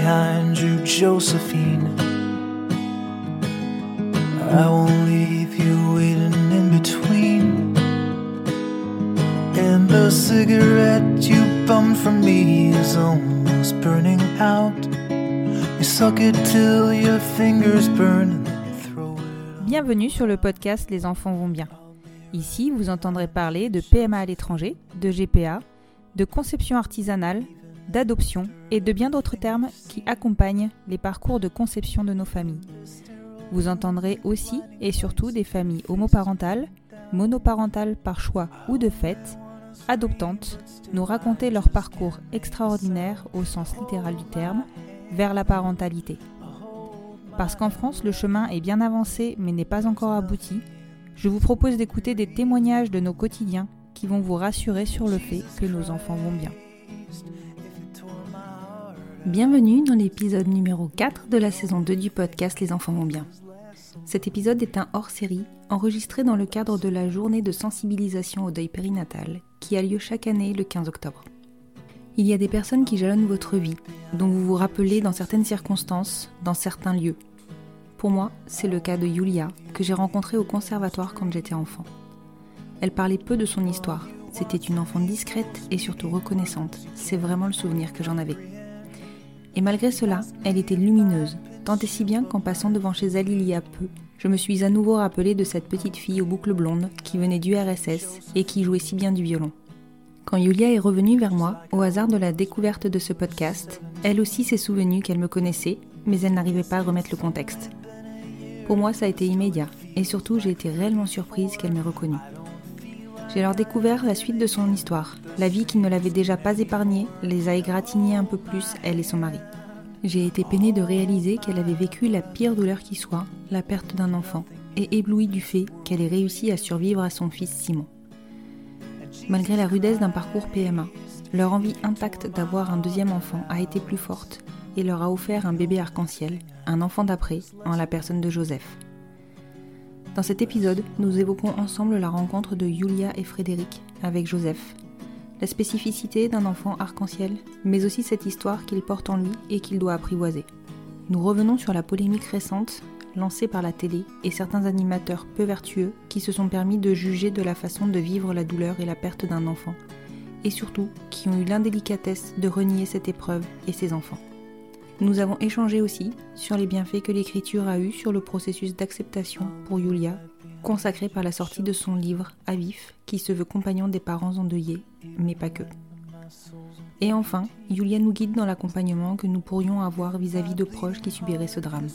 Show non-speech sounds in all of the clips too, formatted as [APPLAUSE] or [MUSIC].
Behind you, Josephine. I won't leave you waiting in between. And the cigarette you bummed from me is almost burning out. You suck it till your fingers burn Bienvenue sur le podcast Les enfants vont bien. Ici, vous entendrez parler de PMA à l'étranger, de GPA, de conception artisanale, d'adoption et de bien d'autres termes qui accompagnent les parcours de conception de nos familles. Vous entendrez aussi et surtout des familles homoparentales, monoparentales par choix ou de fait, adoptantes, nous raconter leur parcours extraordinaire au sens littéral du terme vers la parentalité. Parce qu'en France, le chemin est bien avancé mais n'est pas encore abouti, je vous propose d'écouter des témoignages de nos quotidiens qui vont vous rassurer sur le fait que nos enfants vont bien. Bienvenue dans l'épisode numéro 4 de la saison 2 du podcast Les enfants vont bien. Cet épisode est un hors-série enregistré dans le cadre de la journée de sensibilisation au deuil périnatal qui a lieu chaque année le 15 octobre. Il y a des personnes qui jalonnent votre vie, dont vous vous rappelez dans certaines circonstances, dans certains lieux. Pour moi, c'est le cas de Yulia, que j'ai rencontrée au conservatoire quand j'étais enfant. Elle parlait peu de son histoire, c'était une enfant discrète et surtout reconnaissante, c'est vraiment le souvenir que j'en avais. Et malgré cela, elle était lumineuse, tant et si bien qu'en passant devant chez elle il y a peu, je me suis à nouveau rappelé de cette petite fille aux boucles blondes qui venait du RSS et qui jouait si bien du violon. Quand Yulia est revenue vers moi, au hasard de la découverte de ce podcast, elle aussi s'est souvenue qu'elle me connaissait, mais elle n'arrivait pas à remettre le contexte. Pour moi, ça a été immédiat, et surtout j'ai été réellement surprise qu'elle m'ait reconnue. J'ai alors découvert la suite de son histoire. La vie qui ne l'avait déjà pas épargnée les a égratignés un peu plus, elle et son mari. J'ai été peinée de réaliser qu'elle avait vécu la pire douleur qui soit, la perte d'un enfant, et éblouie du fait qu'elle ait réussi à survivre à son fils Simon. Malgré la rudesse d'un parcours PMA, leur envie intacte d'avoir un deuxième enfant a été plus forte et leur a offert un bébé arc-en-ciel, un enfant d'après, en la personne de Joseph. Dans cet épisode, nous évoquons ensemble la rencontre de Yulia et Frédéric avec Joseph, la spécificité d'un enfant arc-en-ciel, mais aussi cette histoire qu'il porte en lui et qu'il doit apprivoiser. Nous revenons sur la polémique récente lancée par la télé et certains animateurs peu vertueux qui se sont permis de juger de la façon de vivre la douleur et la perte d'un enfant, et surtout qui ont eu l'indélicatesse de renier cette épreuve et ses enfants. Nous avons échangé aussi sur les bienfaits que l'écriture a eu sur le processus d'acceptation pour Yulia, consacré par la sortie de son livre À vif, qui se veut compagnon des parents endeuillés, mais pas que. Et enfin, Yulia nous guide dans l'accompagnement que nous pourrions avoir vis-à-vis de proches qui subiraient ce drame.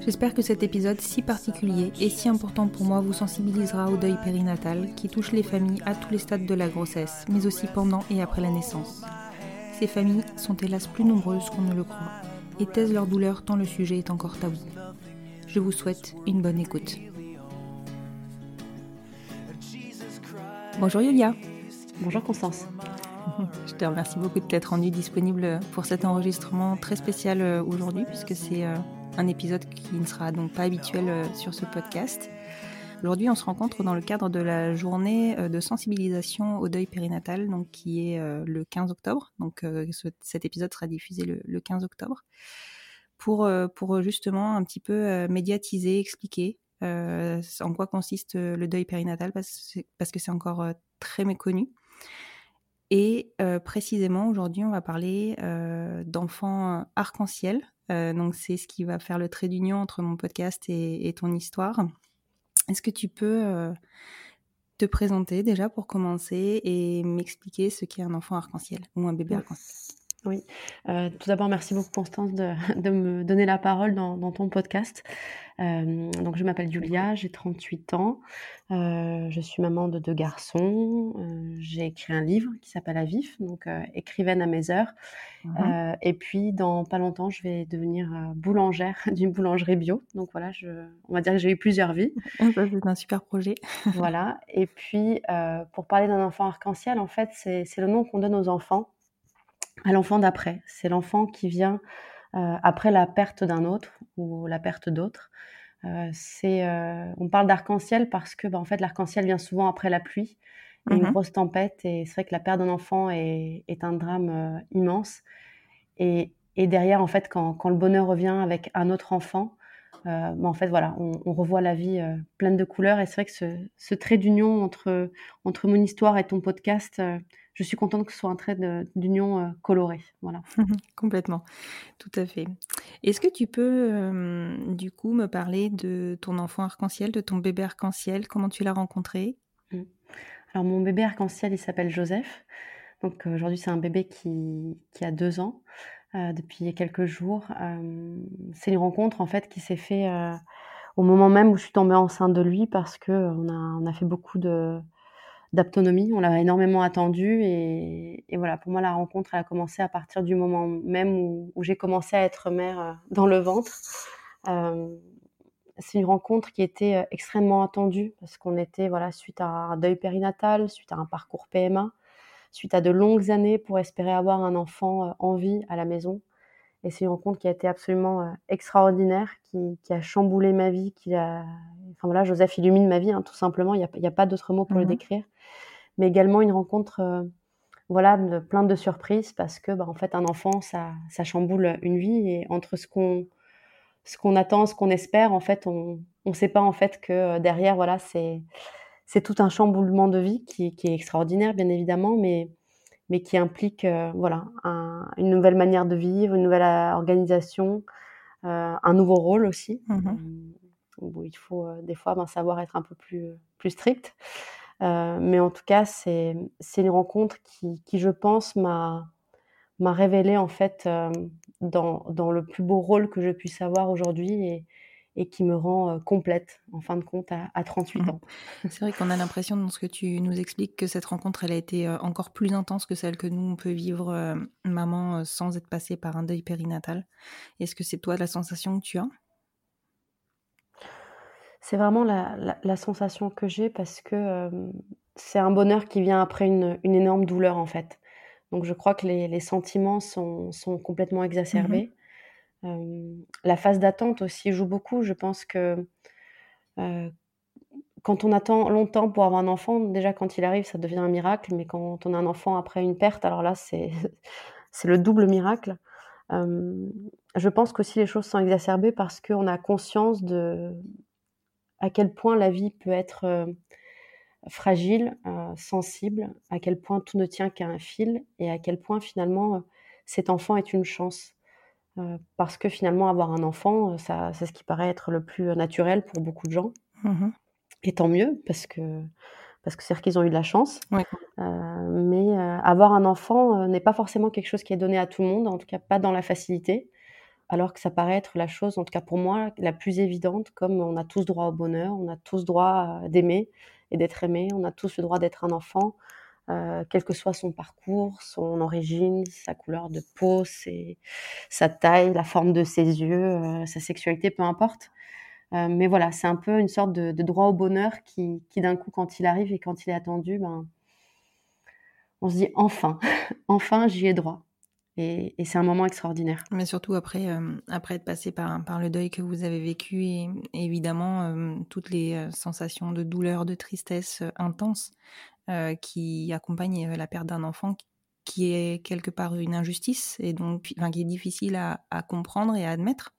J'espère que cet épisode si particulier et si important pour moi vous sensibilisera au deuil périnatal qui touche les familles à tous les stades de la grossesse, mais aussi pendant et après la naissance. Ces familles sont hélas plus nombreuses qu'on ne le croit et taisent leur douleur tant le sujet est encore tabou. Je vous souhaite une bonne écoute. Bonjour Yulia. Bonjour Constance. Je te remercie beaucoup de t'être rendue disponible pour cet enregistrement très spécial euh, aujourd'hui puisque c'est euh, un épisode qui ne sera donc pas habituel euh, sur ce podcast. Aujourd'hui, on se rencontre dans le cadre de la journée de sensibilisation au deuil périnatal, donc qui est le 15 octobre. Donc cet épisode sera diffusé le, 15 octobre pour, justement un petit peu médiatiser, expliquer en quoi consiste le deuil périnatal parce, parce que c'est encore très méconnu. Et précisément, aujourd'hui, on va parler d'enfants arc-en-ciel. donc, c'est ce qui va faire le trait d'union entre mon podcast et, ton histoire. Est-ce que tu peux te présenter déjà pour commencer et m'expliquer ce qu'est un enfant arc-en-ciel ou un bébé arc-en-ciel? Oui. Euh, tout d'abord, merci beaucoup Constance de, [LAUGHS] de, me donner la parole dans, dans ton podcast. Euh, donc, je m'appelle Julia, j'ai 38 ans, euh, je suis maman de deux garçons. J'ai écrit un livre qui s'appelle À vif, donc écrivaine à mes heures. Mmh et puis, dans pas longtemps, je vais devenir boulangère [LAUGHS] d'une boulangerie bio. Donc voilà, je, on va dire que j'ai eu plusieurs vies. [LAUGHS] c'est un super projet. voilà. Et puis, pour parler d'un enfant arc-en-ciel, en fait, c'est le nom qu'on donne aux enfants à l'enfant d'après. C'est l'enfant qui vient euh, après la perte d'un autre ou la perte d'autres. Euh, euh, on parle d'arc-en-ciel parce que, bah, en fait, l'arc-en-ciel vient souvent après la pluie et une mmh grosse tempête. Et c'est vrai que la perte d'un enfant est, est un drame immense. Et, et, derrière, en fait, quand, quand, le bonheur revient avec un autre enfant, bah, en fait, voilà, on, on revoit la vie pleine de couleurs. Et c'est vrai que ce, ce trait d'union entre, entre mon histoire et ton podcast, je suis contente que ce soit un trait d'union euh, coloré. Voilà. [LAUGHS] Complètement, tout à fait. Est-ce que tu peux euh, du coup me parler de ton enfant arc-en-ciel, de ton bébé arc-en-ciel? Comment tu l'as rencontré? Mmh. Alors mon bébé arc-en-ciel, il s'appelle Joseph. Donc euh, aujourd'hui c'est un bébé qui, qui, a deux ans depuis quelques jours. c'est une rencontre en fait qui s'est fait au moment même où je suis tombée enceinte de lui parce que on a, on a fait beaucoup de d'autonomie. On l'a énormément attendu et, voilà, pour moi, la rencontre, elle a commencé à partir du moment même où, j'ai commencé à être mère euh, dans le ventre. Euh, c'est une rencontre qui était euh, extrêmement attendue parce qu'on était voilà suite à un deuil périnatal, suite à un parcours PMA, suite à de longues années pour espérer avoir un enfant en vie à la maison. Et c'est une rencontre qui a été absolument extraordinaire, qui, a chamboulé ma vie, qui a... Enfin voilà, Joseph illumine ma vie, hein, tout simplement, il n'y a, a, pas d'autre mot pour le mmh décrire. Mais également une rencontre euh, voilà, de, plein de surprises parce que, bah, en fait, un enfant, ça, ça chamboule une vie. Et entre ce qu'on ce qu'on attend, ce qu'on espère, en fait, on ne sait pas en fait que euh, derrière, voilà, c'est c'est tout un chamboulement de vie qui, qui, est extraordinaire, bien évidemment, mais mais qui implique euh, voilà une nouvelle manière de vivre, une nouvelle organisation, un nouveau rôle aussi. Mmh où il faut des fois ben, savoir être un peu plus plus strict. Euh, mais en tout cas, c'est une rencontre qui, qui, je pense, m'a révélé en fait euh, dans, dans, le plus beau rôle que je puisse avoir aujourd'hui et, et, qui me rend euh, complète en fin de compte à, à 38 ans. C'est vrai qu'on a l'impression dans ce que tu nous expliques que cette rencontre, elle a été encore plus intense que celle que nous, on peut vivre maman sans être passée par un deuil périnatal. Est-ce que c'est toi la sensation que tu as? C'est vraiment la, sensation que j'ai parce que c'est un bonheur qui vient après une, énorme douleur en fait. Donc je crois que les, sentiments sont, complètement exacerbés. Mmh la phase d'attente aussi joue beaucoup. Je pense que quand on attend longtemps pour avoir un enfant, déjà quand il arrive, ça devient un miracle. Mais quand on a un enfant après une perte, alors là, c'est [LAUGHS] le double miracle. je pense qu'aussi les choses sont exacerbées parce qu'on a conscience de, à quel point la vie peut être fragile, sensible, à quel point tout ne tient qu'à un fil et à quel point finalement cet enfant est une chance. Parce que finalement avoir un enfant, ça, c'est ce qui paraît être le plus naturel pour beaucoup de gens. Mmh et tant mieux, parce que parce que c'est qu'ils ont eu de la chance. mais avoir un enfant n'est pas forcément quelque chose qui est donné à tout le monde, en tout cas pas dans la facilité alors que ça paraît être la chose, en tout cas pour moi, la plus évidente, comme on a tous droit au bonheur, on a tous droit d'aimer et d'être aimé, on a tous le droit d'être un enfant, euh, quel que soit son parcours, son origine, sa couleur de peau, sa taille, la forme de ses yeux, euh, sa sexualité, peu importe. Euh, mais voilà, c'est un peu une sorte de, droit au bonheur qui, qui d'un coup, quand il arrive et quand il est attendu, ben, on se dit enfin, [LAUGHS] enfin j'y ai droit. Et, c'est un moment extraordinaire. Mais surtout après, après être passé par, par le deuil que vous avez vécu et, évidemment toutes les sensations de douleur, de tristesse intense qui accompagnent la perte d'un enfant qui est quelque part une injustice et donc qui est difficile à, comprendre et à admettre.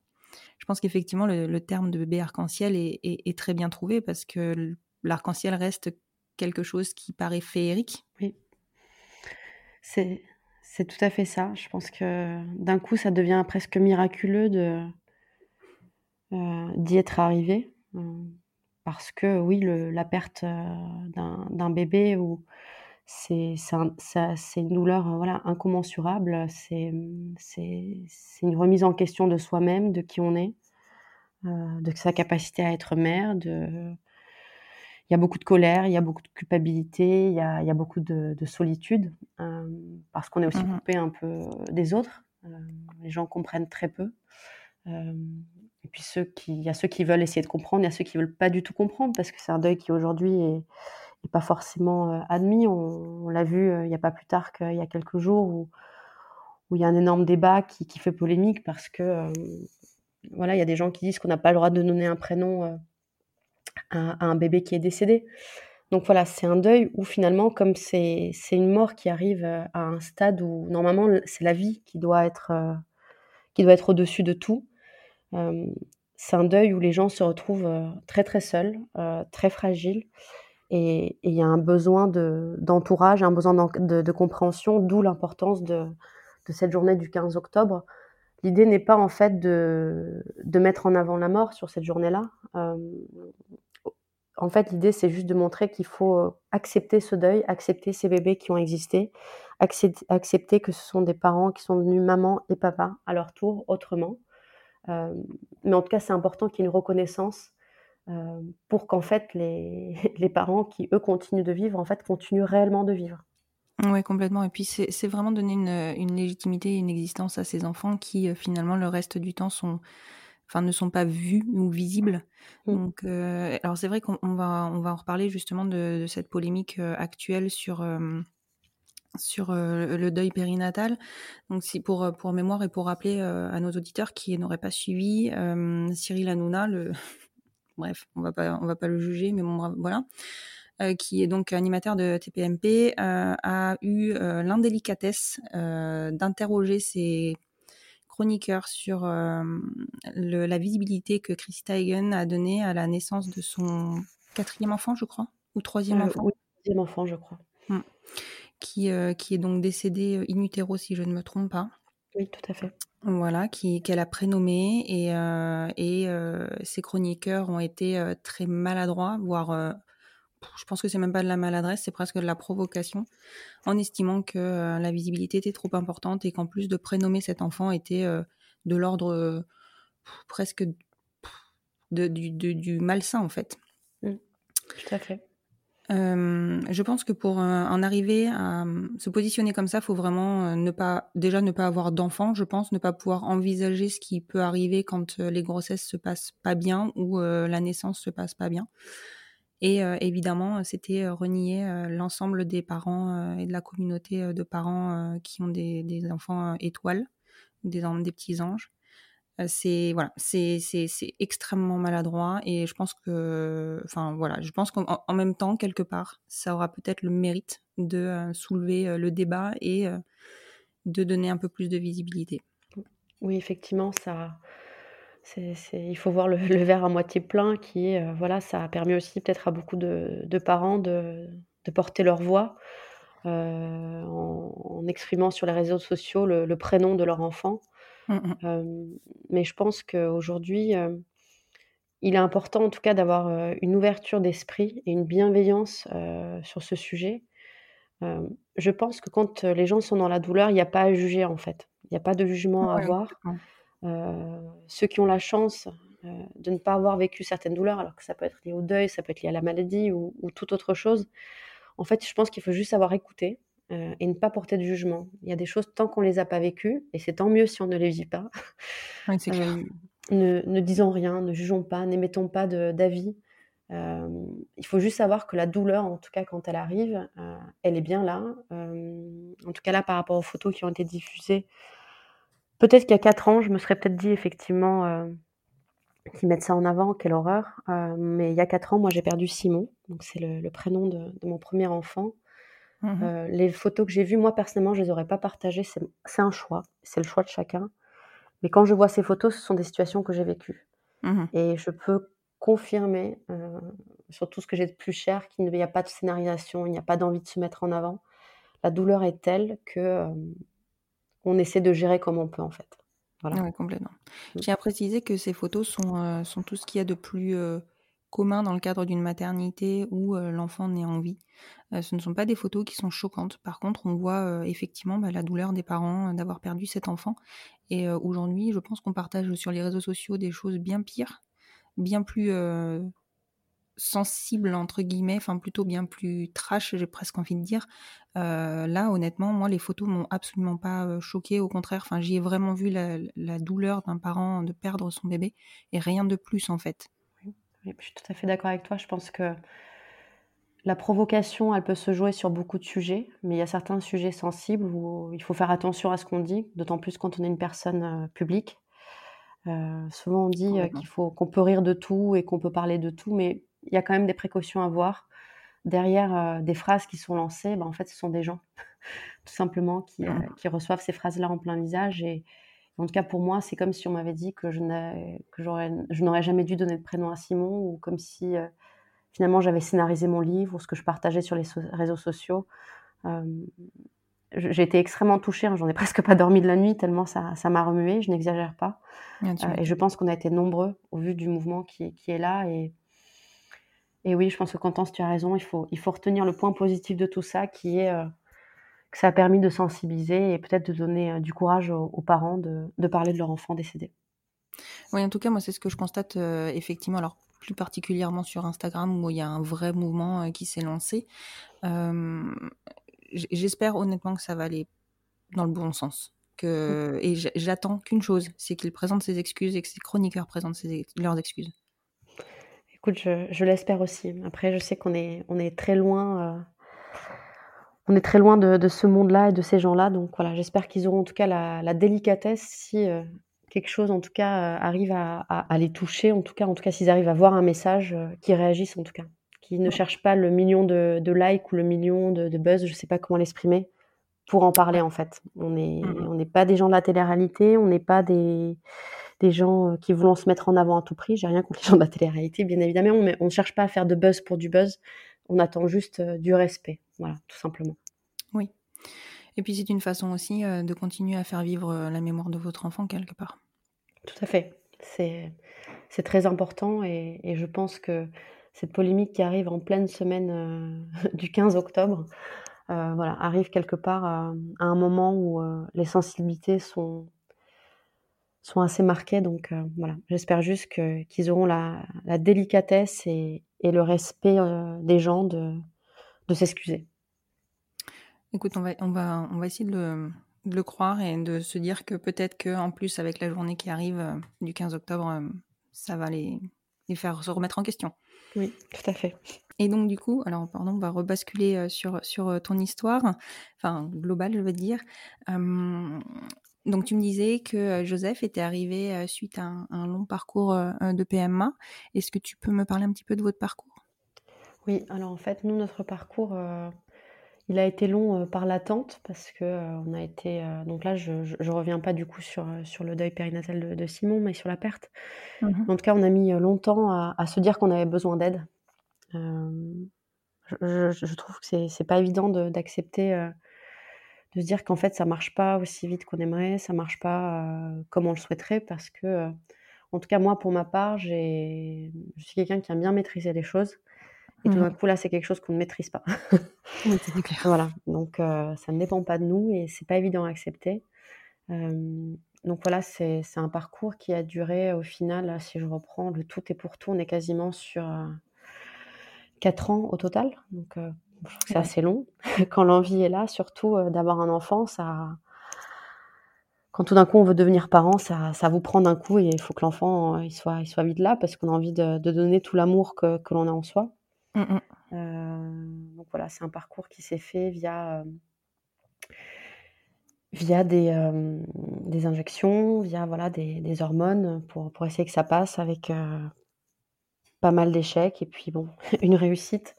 Je pense qu'effectivement le, terme de bébé arc-en-ciel est, très bien trouvé parce que l'arc-en-ciel reste quelque chose qui paraît féerique. Oui. C'est tout à fait ça. Je pense que d'un coup, ça devient presque miraculeux euh, d'y être arrivé. Euh, parce que oui, le la perte, heu, d'un bébé ou c'est un une douleur, heu, voilà, incommensurable. C'est, mmh, c'est une remise en question de soi-même, de qui on est, heu, de sa capacité à être mère, de il y a beaucoup de colère, il y a beaucoup de culpabilité, il y a il y a beaucoup de de solitude, parce qu'on est aussi Mmh coupé un peu des autres. Les gens comprennent très peu. Et puis ceux qui il y a ceux qui veulent essayer de comprendre, il y a ceux qui veulent pas du tout comprendre parce que c'est un deuil qui aujourd'hui est pas forcément, heu, admis. On l'a vu, heu, il y a pas plus tard qu'il y a quelques jours où où il y a un énorme débat qui fait polémique parce que, hem, voilà, il y a des gens qui disent qu'on n'a pas le droit de donner un prénom, à un bébé qui est décédé. Donc voilà, c'est un deuil où finalement comme c'est une mort qui arrive, à un stade où normalement c'est la vie qui doit être, qui doit être au-dessus de tout. Hem, c'est un deuil où les gens se retrouvent, heu, très, très seuls, heu, très fragiles et il y a un besoin de d'entourage, un besoin de compréhension, d'où l'importance de cette journée du 15 octobre. L'idée n'est pas en fait de mettre en avant la mort sur cette journée-là. En fait, l'idée, c'est juste de montrer qu'il faut, accepter ce deuil, accepter ces bébés qui ont existé, accepter que ce sont des parents qui sont devenus maman et papa à leur tour autrement. Hem, mais en tout cas, c'est important qu'il y ait une reconnaissance, hem, pour qu'en fait les [LAUGHS] les parents qui, eux, continuent de vivre, en fait, continuent réellement de vivre. Ouais, complètement et puis c'est vraiment donner une, une légitimité, une existence à ces enfants qui, heu, finalement, le reste du temps sont enfin, ne sont pas vus ou visibles. Mmh. Donc alors c'est vrai qu'on on va on va en reparler justement de de cette polémique, actuelle sur, sur, le deuil périnatal. Donc si pour, pour mémoire et pour rappeler, à nos auditeurs qui n'auraient pas suivi, Cyril Hanouna, le [LAUGHS] bref, on va pas on va pas le juger, mais bon, voilà, qui est donc animateur de TPMP, a eu, l'indélicatesse, d'interroger ses chroniqueurs sur, le la visibilité que Chrissy Teigen a donnée à la naissance de son quatrième enfant, je crois, ou troisième Heu, enfant? oui, 2 enfant, je crois. Mmh. Qui, heu, qui est donc décédé, heu, in utero si je ne me trompe pas. Oui, tout à fait. Voilà, qui qu'elle a prénommé et heu et ses chroniqueurs ont été, très maladroits, voire, je pense que c'est même pas de la maladresse, c'est presque de la provocation, en estimant que, la visibilité était trop importante et qu'en plus de prénommer cet enfant était, de l'ordre, presque de du du malsain, en fait. Mmh. Tout à fait. Hem, je pense que pour, heu, en arriver à, mmh, se positionner comme ça, faut vraiment, ne pas déjà ne pas avoir d'enfant, je pense, ne pas pouvoir envisager ce qui peut arriver quand, les grossesses se passent pas bien ou, la naissance se passe pas bien et évidemment, c'était, renier, l'ensemble des parents, et de la communauté, de parents, qui ont des enfants, étoiles, des petits anges. C'est voilà, c'est extrêmement maladroit et je pense que enfin voilà, je pense qu'en en en même temps, quelque part, ça aura peut-être le mérite de, soulever, le débat et de donner un peu plus de visibilité. Oui, effectivement, ça c'est il faut voir le verre à moitié plein qui voilà, ça a permis aussi peut-être à beaucoup de parents de porter leur voix, en exprimant sur les réseaux sociaux le prénom de leur enfant. Mmh mh. Hem, mais je pense qu'aujourd'hui, il est important en tout cas d'avoir, une ouverture d'esprit et une bienveillance, sur ce sujet. Je pense que quand, les gens sont dans la douleur, il y a pas à juger en fait. Il y a pas de jugement à Ouais, avoir. ceux qui ont la chance, de ne pas avoir vécu certaines douleurs, alors que ça peut être lié au deuil, ça peut être lié à la maladie ou ou toute autre chose. En fait, je pense qu'il faut juste savoir écouter, heu, et ne pas porter de jugement. Il y a des choses tant qu'on les a pas vécues et c'est tant mieux si on ne les vit pas, [LAUGHS] Oui, c'est clair. hem, ne ne disons rien, ne jugeons pas, n'émettons pas d'avis. Hem, il faut juste savoir que la douleur, en tout cas quand elle arrive, elle est bien là. En tout cas là, par rapport aux photos qui ont été diffusées, peut-être qu'il y a 4 ans, je me serais peut-être dit effectivement, qu'ils mettent ça en avant, quelle horreur. Mais il y a 4 ans, moi j'ai perdu Simon, donc c'est le le prénom de de mon premier enfant. Mmh mh. Heu, les photos que j'ai vues, moi personnellement, je les aurais pas partagées, c'est un choix, c'est le choix de chacun. Mais quand je vois ces photos, ce sont des situations que j'ai vécues Mmh mh. et je peux confirmer, heu, sur tout ce que j'ai de plus cher qu'il n'y a pas de scénarisation, il n'y a pas d'envie de se mettre en avant. la douleur est telle que on essaie de gérer comme on peut en fait. Voilà. Ouais, complètement. Je tiens à préciser que ces photos sont, sont tout ce qu'il y a de plus commun dans le cadre d'une maternité où l'enfant naît en vie. ce ne sont pas des photos qui sont choquantes. Par contre, on voit effectivement bah, la douleur des parents d'avoir perdu cet enfant. Et aujourd'hui, je pense qu'on partage sur les réseaux sociaux des choses bien pires, bien plus sensibles, entre guillemets, enfin plutôt bien plus trash, j'ai presque envie de dire. là, honnêtement, moi, les photos m'ont absolument pas choquée. Au contraire, j'y ai vraiment vu la douleur d'un parent de perdre son bébé et rien de plus, en fait je suis tout à fait d'accord avec toi. Je pense que la provocation, elle peut se jouer sur beaucoup de sujets, mais il y a certains sujets sensibles où il faut faire attention à ce qu'on dit, d'autant plus quand on est une personne euh, publique. Euh, souvent, on dit euh, qu'il faut qu'on peut rire de tout et qu'on peut parler de tout, mais il y a quand même des précautions à voir. Derrière des phrases qui sont lancées, ben, en fait, ce sont des gens, [LAUGHS] tout simplement, qui, qui reçoivent ces phrases-là en plein visage et, en tout cas, pour moi, c'est comme si on m'avait dit que je n'aurais jamais dû donner de prénom à Simon, ou comme si euh, finalement j'avais scénarisé mon livre, ou ce que je partageais sur les réseaux sociaux. Euh, j'ai été extrêmement touchée, hein, j'en ai [LAUGHS] presque pas dormi de la nuit, tellement ça m'a remué, je n'exagère pas. Euh, et je pense qu'on a été nombreux au vu du mouvement qui, qui est là. Et, et oui, je pense que Constance, tu as raison, il faut, il faut retenir le point positif de tout ça, qui est que ça a permis de sensibiliser et peut-être de donner euh, du courage aux, parents de, de, parler de leur enfant décédé. Oui, en tout cas, moi, c'est ce que je constate euh, effectivement. Alors, plus particulièrement sur Instagram où il y a un vrai mouvement euh, qui s'est lancé. J'espère honnêtement que ça va aller dans le bon sens. Que... Et j'attends qu'une chose, c'est qu'ils présentent ses excuses et que ces chroniqueurs présentent leurs excuses. Écoute, je, je l'espère aussi. Après, je sais qu'on est, on est très loin on est très loin de, ce monde-là et de ces gens-là. Donc voilà, j'espère qu'ils auront en tout cas la, délicatesse si euh, quelque chose en tout cas euh, arrive à, les toucher, en tout cas, en tout cas s'ils arrivent à voir un message, euh, qui réagissent en tout cas, qui ne cherchent pas le million de, likes ou le million de, buzz, je ne sais pas comment l'exprimer, pour en parler en fait. On n'est mmh on n'est pas des gens de la télé-réalité, on n'est pas des, des gens qui voulont se mettre en avant à tout prix. J'ai rien contre les gens de la télé-réalité, bien évidemment, mais on ne cherche pas à faire de buzz pour du buzz. On attend juste du respect, voilà, tout simplement. Oui. Et puis c'est une façon aussi euh, de continuer à faire vivre euh, la mémoire de votre enfant quelque part. Tout à fait. C'est, très important et, je pense que cette polémique qui arrive en pleine semaine euh, [LAUGHS] du 15 octobre voilà, arrive quelque part à, un moment où les sensibilités sont, sont assez marquées. Donc voilà, j'espère juste qu'ils auront la, la délicatesse et, et, le respect des gens de, de s'excuser. Écoute, on va, on va, on va essayer de le, croire et de se dire que peut-être qu'en plus, avec la journée qui arrive euh, du 15 octobre, euh, ça va les, les, faire se remettre en question. Oui, tout à fait. Et donc, du coup, alors, pardon, on va rebasculer euh, sur, sur ton histoire, enfin, globale, je veux dire. donc, tu me disais que Joseph était arrivé suite à un, un long parcours de PMA. Est-ce que tu peux me parler un petit peu de votre parcours? Oui, alors en fait, nous, notre parcours il a été long, par l'attente parce que, on a été, donc là je je reviens pas du coup sur, sur le deuil périnatal de Simon, mais sur la perte. Mmh en tout cas, on a mis, longtemps à se dire qu'on avait besoin d'aide. je trouve que c'est c'est pas évident d'accepter, de se dire qu'en fait ça marche pas aussi vite qu'on aimerait, ça marche pas, comme on le souhaiterait parce que, en tout cas moi pour ma part, j'ai je suis quelqu'un qui aime bien maîtriser les choses et tout d'un mmh coup, là, c'est quelque chose qu'on ne maîtrise pas. [LAUGHS] Oui, [LAUGHS] clair. Voilà, donc ça ne dépend pas de nous et c'est pas évident à accepter. donc voilà, c'est un parcours qui a duré au final, si je reprends le tout et pour tout, on est quasiment sur 4 ans au total. Donc c'est assez long. [LAUGHS] Quand l'envie est là, surtout d'avoir un enfant, ça quand tout d'un coup on veut devenir parent, ça, ça vous prend d'un coup et il faut que l'enfant il soit, il soit vite là parce qu'on a envie de, de donner tout l'amour que, que l'on a en soi. Mmh donc voilà, c'est un parcours qui s'est fait via, via des, injections, via voilà des hormones pour pour essayer que ça passe avec, pas mal d'échecs et puis bon, [LAUGHS] une réussite.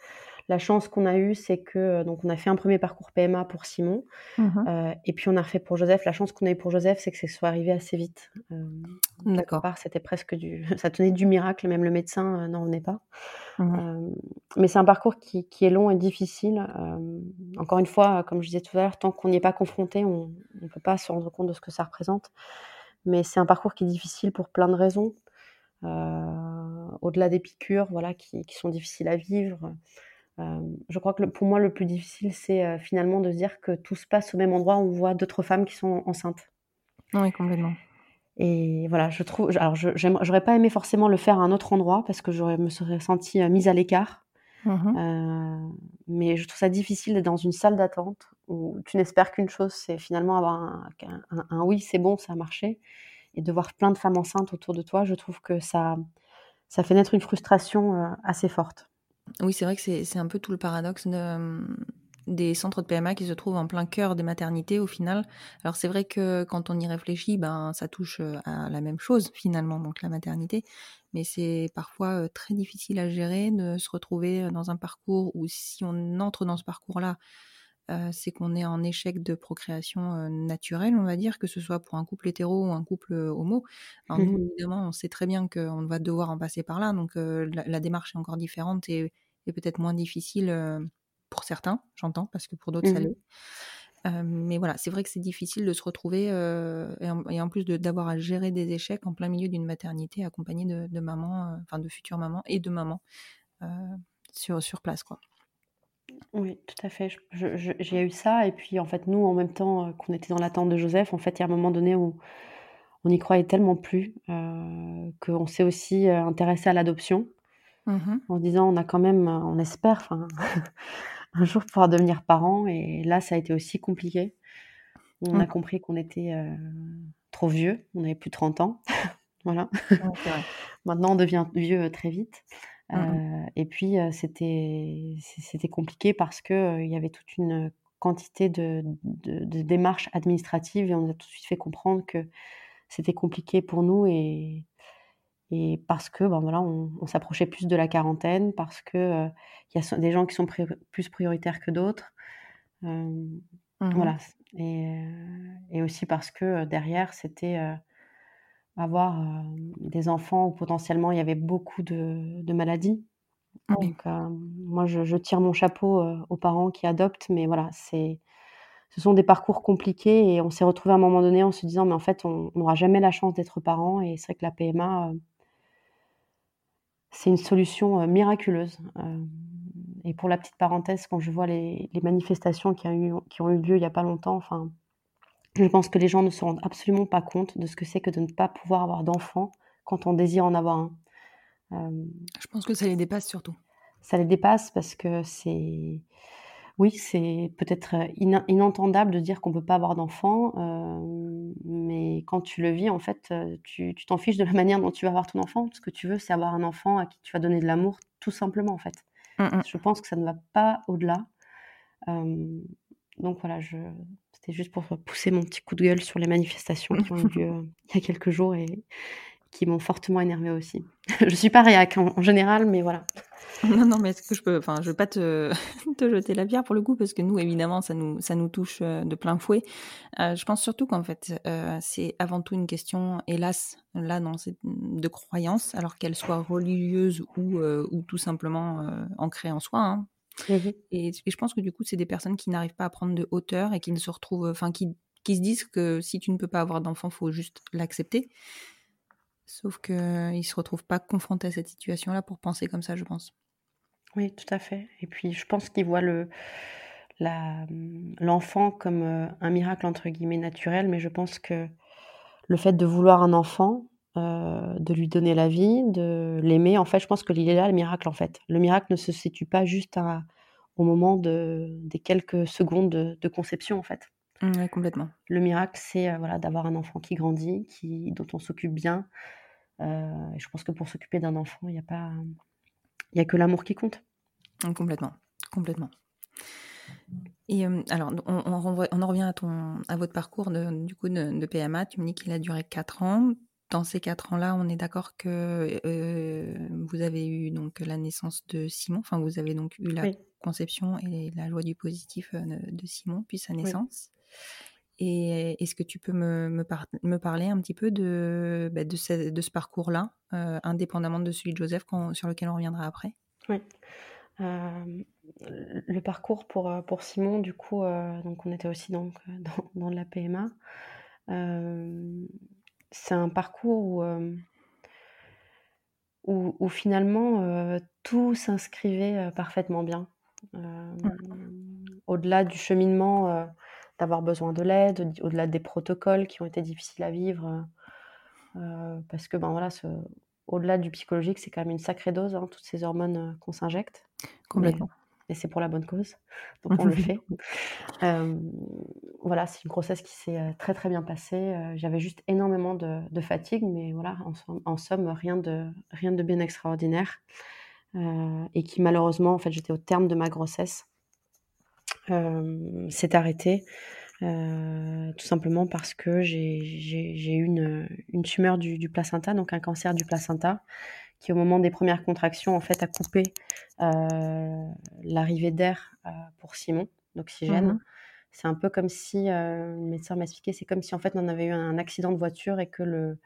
La chance qu'on a eue, c'est que donc on a fait un premier parcours PMA pour Simon, mmh et puis on a refait pour Joseph. La chance qu'on a eue pour Joseph, c'est que ça soit arrivé assez vite. D'accord. C'était presque du, [LAUGHS] ça tenait du miracle. Même le médecin n'en venait pas. Mmh mais c'est un parcours qui, qui, est long et difficile. encore une fois, comme je disais tout à l'heure, tant qu'on n'y est pas confronté, on ne peut pas se rendre compte de ce que ça représente. Mais c'est un parcours qui est difficile pour plein de raisons. Euh, au-delà des piqûres, voilà, qui, sont difficiles à vivre. Je crois que pour moi, le plus difficile, c'est finalement de se dire que tout se passe au même endroit où on voit d'autres femmes qui sont enceintes. Oui, complètement. Et voilà, je trouve. Alors, j'aurais pas aimé forcément le faire à un autre endroit parce que je me serais sentie mise à l'écart. Mmh mais je trouve ça difficile d'être dans une salle d'attente où tu n'espères qu'une chose, c'est finalement avoir un, un oui, c'est bon, ça a marché et de voir plein de femmes enceintes autour de toi, je trouve que ça, ça fait naître une frustration assez forte. Oui, c'est vrai que c'est un peu tout le paradoxe des centres de PMA qui se trouvent en plein cœur des maternités au final. Alors c'est vrai que quand on y réfléchit, ben ça touche euh, à la même chose finalement, donc la maternité, mais c'est parfois euh, très difficile à gérer de se retrouver dans un parcours où si on entre dans ce parcours-là, euh, c'est qu'on est en échec de procréation euh, naturelle, on va dire, que ce soit pour un couple hétéro ou un couple euh, homo. Alors nous, mmh évidemment, on sait très bien qu'on va devoir en passer par là, donc la, démarche est encore différente et, peut-être moins difficile pour certains, j'entends, parce que pour d'autres, ça mmh l'est. mais voilà, c'est vrai que c'est difficile de se retrouver et, en, plus d'avoir à gérer des échecs en plein milieu d'une maternité accompagnée de, de mamans, enfin de futures mamans et de mamans sur, sur place, quoi. Oui, tout à fait. j'ai eu ça et puis, en fait, nous, en même temps, euh, qu'on était dans l'attente de Joseph, en fait, il y a un moment donné où on n'y croyait tellement plus, euh, qu'on s'est aussi, euh, intéressé à l'adoption. Mmh en se disant: «On a quand même, on espère, enfin, [LAUGHS] un jour pouvoir devenir parents» et là, ça a été aussi compliqué. On a mmh. compris qu'on était, trop vieux, on avait plus de 30 ans, [LAUGHS] voilà. [LAUGHS] Maintenant, on devient vieux, très vite. Mmh euh, et puis, c'était c'était compliqué parce qu'il y avait toute une quantité de de démarches administratives et on nous a tout de suite fait comprendre que c'était compliqué pour nous et et parce que, ben, voilà, on s'approchait plus de la quarantaine, parce que, il y a des gens qui sont plus prioritaires que d'autres. Mmh voilà et et aussi parce que, derrière, c'était, avoir des enfants où potentiellement il y avait beaucoup de, maladies. Donc, moi, je, tire mon chapeau aux parents qui adoptent, mais voilà, c'est, ce sont des parcours compliqués et on s'est retrouvé à un moment donné en se disant, mais en fait, on n'aura jamais la chance d'être parents et c'est vrai que la PMA, c'est une solution miraculeuse. et pour la petite parenthèse, quand je vois les, manifestations qui, a eu, qui ont eu lieu il n'y a pas longtemps, enfin, je pense que les gens ne se rendent absolument pas compte de ce que c'est que de ne pas pouvoir avoir d'enfants quand on désire en avoir un. Je pense que ça les dépasse surtout. Ça les dépasse parce que c'est. Oui, c'est peut-être inentendable de dire qu'on ne peut pas avoir d'enfant, mais quand tu le vis, en fait, tu t'en fiches de la manière dont tu vas avoir ton enfant. Ce que tu veux, c'est avoir un enfant à qui tu vas donner de l'amour, tout simplement, en fait. Mmh je pense que ça ne va pas au-delà. Donc voilà, je, c'était juste pour pousser mon petit coup de gueule sur les manifestations qui ont eu lieu euh, [LAUGHS] il y a quelques jours et qui m'ont fortement énervé aussi. [LAUGHS] je suis pas réac en, général, mais voilà. [LAUGHS] Non, non, mais est-ce que je peux. Enfin, je veux pas te, te, jeter la pierre pour le coup, parce que nous, évidemment, ça nous, ça nous touche euh, de plein fouet. Euh, je pense surtout qu'en fait, c'est avant tout une question, hélas, là, dans de croyance, alors qu'elle soit religieuse ou, ou tout simplement ancrée en soi. Hein, Mmh et, je pense que du coup, c'est des personnes qui n'arrivent pas à prendre de hauteur et qui ne se retrouvent, enfin, qui, qui se disent que si tu ne peux pas avoir d'enfant, faut juste l'accepter. Sauf qu'ils ne se retrouvent pas confrontés à cette situation-là pour penser comme ça, je pense. Oui, tout à fait. Et puis, je pense qu'ils voient le, l'enfant comme euh, un miracle, entre guillemets, naturel, mais je pense que le fait de vouloir un enfant, euh, de lui donner la vie, de l'aimer. En fait, je pense que est là le miracle, en fait. Le miracle ne se situe pas juste au moment de, des quelques secondes de, conception, en fait. Mmh, complètement. Le miracle, c'est euh, voilà, d'avoir un enfant qui grandit, qui, dont on s'occupe bien. Euh, je pense que pour s'occuper d'un enfant, il n'y a pas, il a que l'amour qui compte. Mmh, complètement, complètement. Et alors, on, on, on, en revient à, ton, à votre parcours de, du coup de, de PMA. Tu me dis qu'il a duré 4 ans dans ces quatre ans-là, on est d'accord que vous avez eu donc la naissance de Simon, enfin vous avez donc eu la conception et la joie du positif de, Simon, puis sa naissance. Et est-ce que tu peux me, me, parler un petit peu de, bah, de ce, de ce parcours-là, indépendamment de celui de Joseph, sur lequel on reviendra après? Oui. le parcours pour, pour Simon, du coup, donc on était aussi donc, dans, dans la PMA. C'est un parcours où où, finalement euh, tout s'inscrivait euh, parfaitement bien. Euh, au-delà du cheminement, d'avoir besoin de l'aide, au-delà des protocoles qui ont été difficiles à vivre, parce que ben voilà, au-delà du psychologique, c'est quand même une sacrée dose, hein, toutes ces hormones qu'on s'injecte. Complètement et c'est pour la bonne cause. Donc on le [LAUGHS] fait. voilà, c'est une grossesse qui s'est très très bien passée. J'avais juste énormément de, fatigue, mais voilà, en, somme, rien de, rien de bien extraordinaire. et qui malheureusement, en fait, j'étais au terme de ma grossesse, s'est arrêté. tout simplement parce que j'ai eu une, une tumeur du, du, placenta, donc un cancer du placenta, qui au moment des premières contractions en fait a coupé euh, l'arrivée d'air euh, pour Simon, d'oxygène. Mhm. C'est un peu comme si, euh, le médecin m'a expliqué, c'est comme si en fait on avait eu un accident de voiture et que le,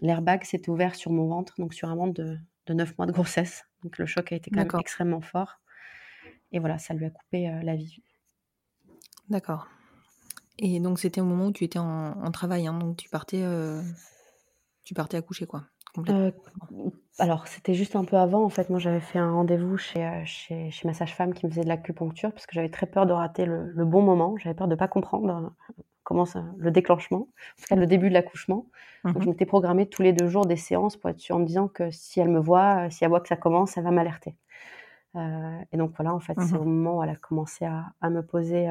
l'airbag s'était ouvert sur mon ventre, donc sur un ventre de, de 9 mois de grossesse. Donc le choc a été quand même extrêmement fort. Et voilà, ça lui a coupé la vie. D'accord. Et donc c'était au moment où tu étais en, travail, hein, donc tu partais, tu partais accoucher quoi. Euh, alors, c'était juste un peu avant. En fait, moi, j'avais fait un rendez-vous chez, euh, chez, chez ma sage-femme qui me faisait de l'acupuncture parce que j'avais très peur de rater le, bon moment. J'avais peur de ne pas comprendre euh, comment ça, le déclenchement, en tout cas le début de l'accouchement. Donc, je mhm. m'étais programmée tous les deux jours des séances pour être sûre en me disant que si elle me voit, si elle voit que ça commence, elle va m'alerter. et donc, voilà, en fait, c'est mhm. au moment où elle a commencé à, à me poser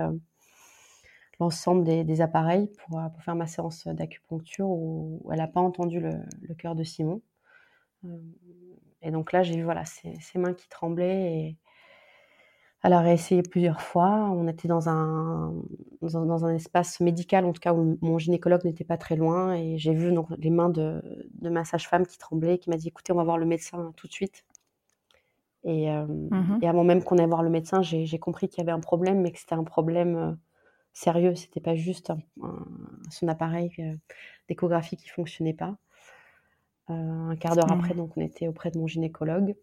l'ensemble des, appareils pour, euh, pour, faire ma séance d'acupuncture où, elle n'a pas entendu le, cœur de Simon. Euh, et donc là, j'ai vu voilà, ses, mains qui tremblaient et elle a réessayé plusieurs fois. On était dans un, dans un, espace médical, en tout cas où mon gynécologue n'était pas très loin. Et j'ai vu donc, les mains de, de ma sage-femme qui tremblaient, qui m'a dit écoutez, on va voir le médecin tout de suite. Et, euh, mmh et avant même qu'on aille voir le médecin, j'ai compris qu'il y avait un problème, mais que c'était un problème sérieux. C'était pas juste son appareil euh, d'échographie qui fonctionnait pas. Euh, un quart d'heure après, donc on était auprès de mon gynécologue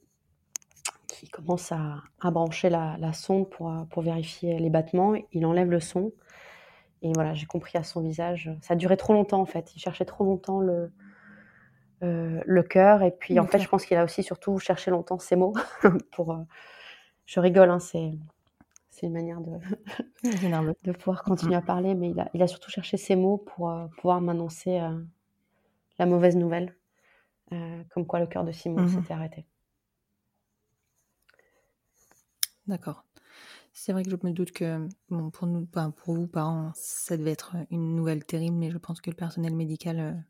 qui commence à, brancher la, sonde pour, euh, pour, vérifier les battements. Il enlève le son. Et voilà, j'ai compris à son visage. Ça a duré trop longtemps en fait. Il cherchait trop longtemps le, le cœur. Et puis en fait, je pense qu'il a aussi surtout cherché longtemps ses mots. [LAUGHS] pour, je rigole, hein, c'est c'est une manière de, de pouvoir continuer à parler, mais il a, il a surtout cherché ses mots pour euh, pouvoir m'annoncer euh, la mauvaise nouvelle, euh, comme quoi le cœur de Simon mmh s'était arrêté. D'accord. C'est vrai que je me doute que bon, pour, nous, pour vous, parents, ça devait être une nouvelle terrible, mais je pense que le personnel médical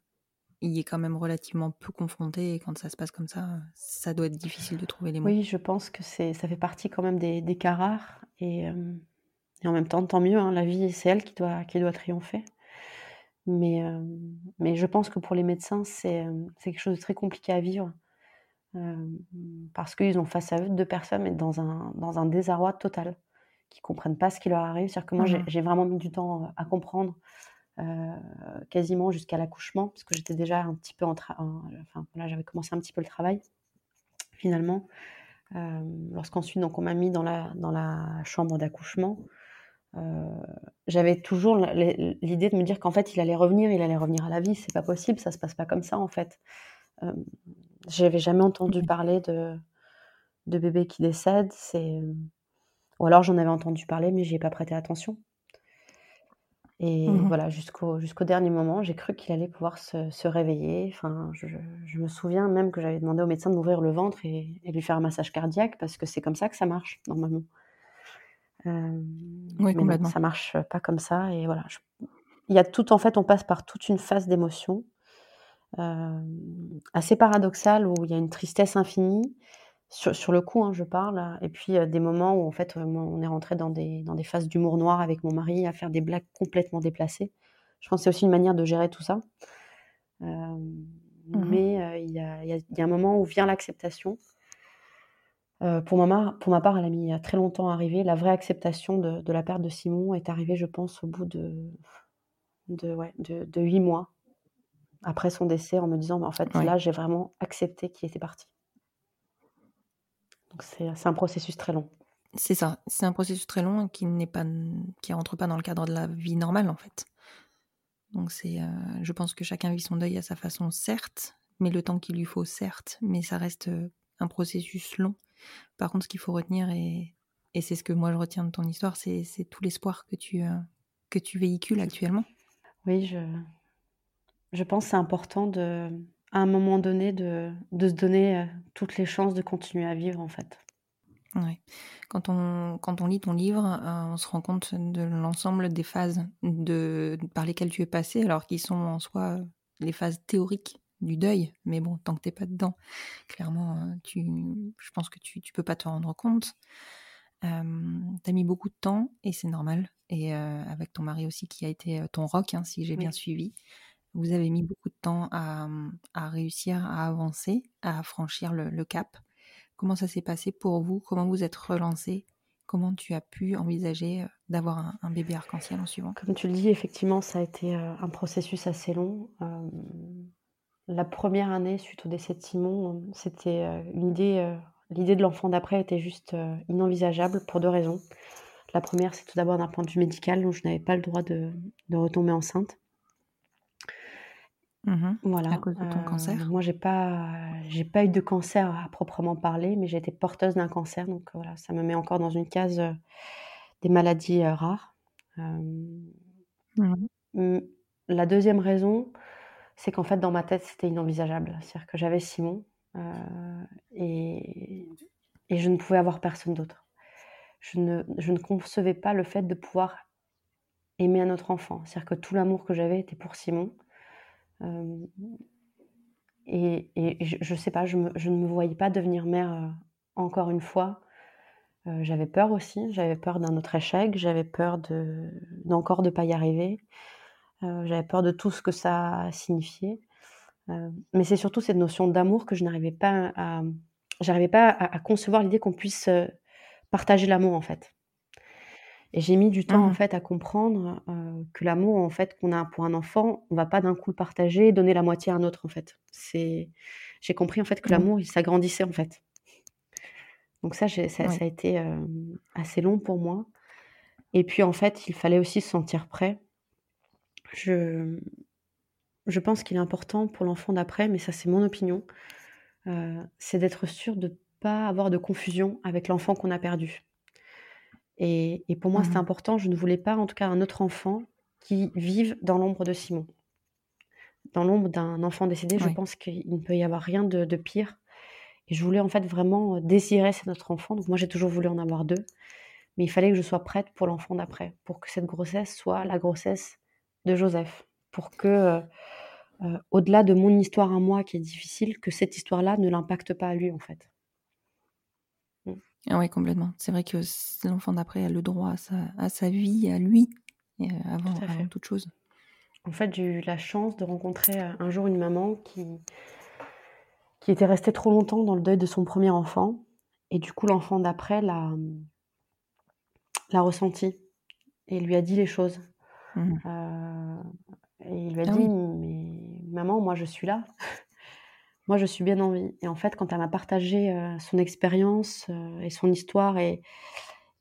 y est quand même relativement peu confronté et quand ça se passe comme ça, ça doit être difficile de trouver les mots. Oui, je pense que c'est, ça fait partie quand même des, des cas rares et, euh, et, en même temps, tant mieux, hein, la vie, c'est elle qui doit, qui doit triompher. Mais, euh, mais je pense que pour les médecins, c'est, euh, c'est quelque chose de très compliqué à vivre parce qu'ils ont face à eux deux personnes mais dans un, dans un désarroi total, qui comprennent pas ce qui leur arrive. C'est-à-dire que moi, j'ai, mmh j'ai vraiment mis du temps à comprendre quasiment jusqu'à l'accouchement, parce que j'étais déjà un petit peu en, train enfin voilà, j'avais commencé un petit peu le travail finalement. Euh, lorsqu'ensuite donc on m'a mis dans la dans la chambre d'accouchement, euh, j'avais toujours l'idée de me dire qu'en fait il allait revenir, il allait revenir à la vie. C'est pas possible, ça se passe pas comme ça en fait. Euh, J'avais jamais entendu parler de de bébés qui décèdent. C'est ou alors j'en avais entendu parler, mais j'ai pas prêté attention. Et mmh voilà, jusqu'au jusqu'au dernier moment, j'ai cru qu'il allait pouvoir se, se réveiller. Enfin, je, je, me souviens même que j'avais demandé au médecin de m'ouvrir le ventre et, et, lui faire un massage cardiaque parce que c'est comme ça que ça marche normalement. Euh, oui, complètement. ça marche pas comme ça. Et voilà, il y a tout en fait, on passe par toute une phase d'émotion euh, assez paradoxale où il y a une tristesse infinie sur, le coup, hein, je parle. Et puis des moments où en fait, on est rentré dans des, dans des phases d'humour noir avec mon mari, à faire des blagues complètement déplacées. Je pense que c'est aussi une manière de gérer tout ça. Mmh mais il y, a, y, a, un moment où vient l'acceptation. Pour, ma, pour ma part, elle a mis très longtemps à arriver. La vraie acceptation de, la perte de Simon est arrivée, je pense, au bout de, de, ouais, de, 8 mois après son décès, en me disant, en fait, là, j'ai vraiment accepté qu'il était parti. Donc, c'est un processus très long. C'est ça, c'est un processus très long qui n'est pas, qui rentre pas dans le cadre de la vie normale, en fait. Donc, c'est, euh, je pense que chacun vit son deuil à sa façon, certes, mais le temps qu'il lui faut, certes, mais ça reste euh, un processus long par contre, ce qu'il faut retenir, et, c'est ce que moi je retiens de ton histoire, c'est tout l'espoir que tu, euh, que tu véhicules actuellement. Oui, je, je pense que c'est important de, à un moment donné de, se donner euh, toutes les chances de continuer à vivre en fait. Ouais. Quand, on, quand on lit ton livre, euh, on se rend compte de l'ensemble des phases de, par lesquelles tu es passé, alors qu'ils sont en soi les phases théoriques du deuil, mais bon, tant que t'es pas dedans, clairement, euh, tu, je pense que tu, tu peux pas te rendre compte. Euh, t'as mis beaucoup de temps et c'est normal. Et euh, avec ton mari aussi qui a été euh, ton rock, hein, si j'ai bien suivi, vous avez mis beaucoup de temps à, à réussir à avancer, à franchir le, cap. Comment ça s'est passé pour vous? Comment vous êtes relancé Comment tu as pu envisager d'avoir un, bébé arc-en-ciel en suivant? Comme tu le dis, effectivement, ça a été un processus assez long. La première année, suite au décès de Simon, c'était idée, euh, l'idée de l'enfant d'après était juste inenvisageable pour deux raisons. La première, c'est tout d'abord d'un point de vue médical, où je n'avais pas le droit de, retomber enceinte. Mmh voilà. À cause de ton cancer Moi, j'ai pas, j'ai pas eu de cancer à proprement parler, mais j'ai été porteuse d'un cancer, donc voilà, ça me met encore dans une case des maladies rares. Mmh la deuxième raison, c'est qu'en fait, dans ma tête, c'était inenvisageable. C'est-à-dire que j'avais Simon euh, et, et, je ne pouvais avoir personne d'autre. Je ne, je ne concevais pas le fait de pouvoir aimer un autre enfant. C'est-à-dire que tout l'amour que j'avais était pour Simon. Euh, et, je ne sais pas, je, je, ne me voyais pas devenir mère euh, encore une fois. j'avais peur aussi, j'avais peur d'un autre échec, j'avais peur de, d'encore de ne pas y arriver. Euh, j'avais peur de tout ce que ça signifiait. Euh, mais c'est surtout cette notion d'amour que je n'arrivais pas à, concevoir l'idée qu'on puisse euh, partager l'amour en fait. Et j'ai mis du temps en mmh fait à comprendre que l'amour en fait qu'on a pour un enfant, on va pas d'un coup le partager et donner la moitié à un autre en fait. C'est, j'ai compris en fait que mmh. l'amour il s'agrandissait en fait. Donc ça, ça, ça, a été assez long pour moi. Et puis en fait, il fallait aussi se sentir prêt je, je pense qu'il est important pour l'enfant d'après, mais ça c'est mon opinion, euh, c'est d'être sûr de ne pas avoir de confusion avec l'enfant qu'on a perdu. Et, pour moi, c'est mmh important. Je ne voulais pas, en tout cas, un autre enfant qui vive dans l'ombre de Simon. Dans l'ombre d'un enfant décédé, je pense qu'il ne peut y avoir rien de, de, pire. Et je voulais en fait vraiment désirer cet autre enfant. Donc moi, j'ai toujours voulu en avoir deux. Mais il fallait que je sois prête pour l'enfant d'après, pour que cette grossesse soit la grossesse de Joseph, pour que, euh, euh, au-delà de mon histoire à moi qui est difficile, que cette histoire-là ne l'impacte pas à lui en fait. Ah oui, complètement. C'est vrai que l'enfant d'après a le droit à sa, à sa vie, à lui, euh, avant, avant, toute chose. En fait, j'ai eu la chance de rencontrer un jour une maman qui, qui était restée trop longtemps dans le deuil de son premier enfant. Et du coup, l'enfant d'après l'a, l'a ressenti et lui a dit les choses. Mmh. Euh, et il lui a ah dit Mais maman, moi je suis là. Moi je suis bien en vie. Et en fait, quand elle m'a partagé euh, son expérience euh, et son histoire et,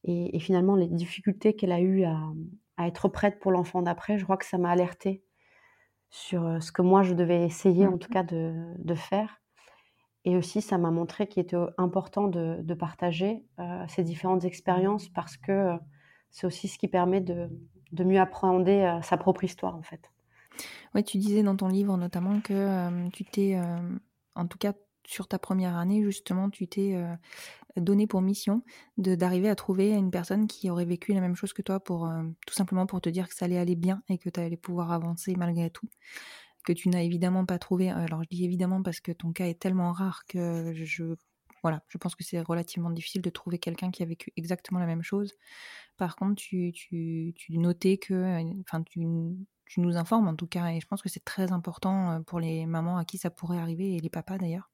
et, finalement les difficultés qu'elle a eues à, à, être prête pour l'enfant d'après, je crois que ça m'a alertée sur ce que moi je devais essayer en tout mmh. cas de, de faire. Et aussi, ça m'a montré qu'il était important de, de partager ces différentes expériences parce que c'est aussi ce qui permet de, de mieux appréhender euh, sa propre histoire en fait. Oui, tu disais dans ton livre notamment que euh, tu t'es, euh, en tout cas sur ta première année, justement, tu t'es donné pour mission d'arriver à trouver une personne qui aurait vécu la même chose que toi pour tout simplement pour te dire que ça allait aller bien et que tu allais pouvoir avancer malgré tout que tu n'as évidemment pas trouvé. Alors je dis évidemment parce que ton cas est tellement rare que je voilà, je pense que c'est relativement difficile de trouver quelqu'un qui a vécu exactement la même chose. Par contre, tu, tu, tu notais que, euh, enfin, tu, nous informes en tout cas, et je pense que c'est très important euh, pour les mamans à qui ça pourrait arriver, et les papas d'ailleurs,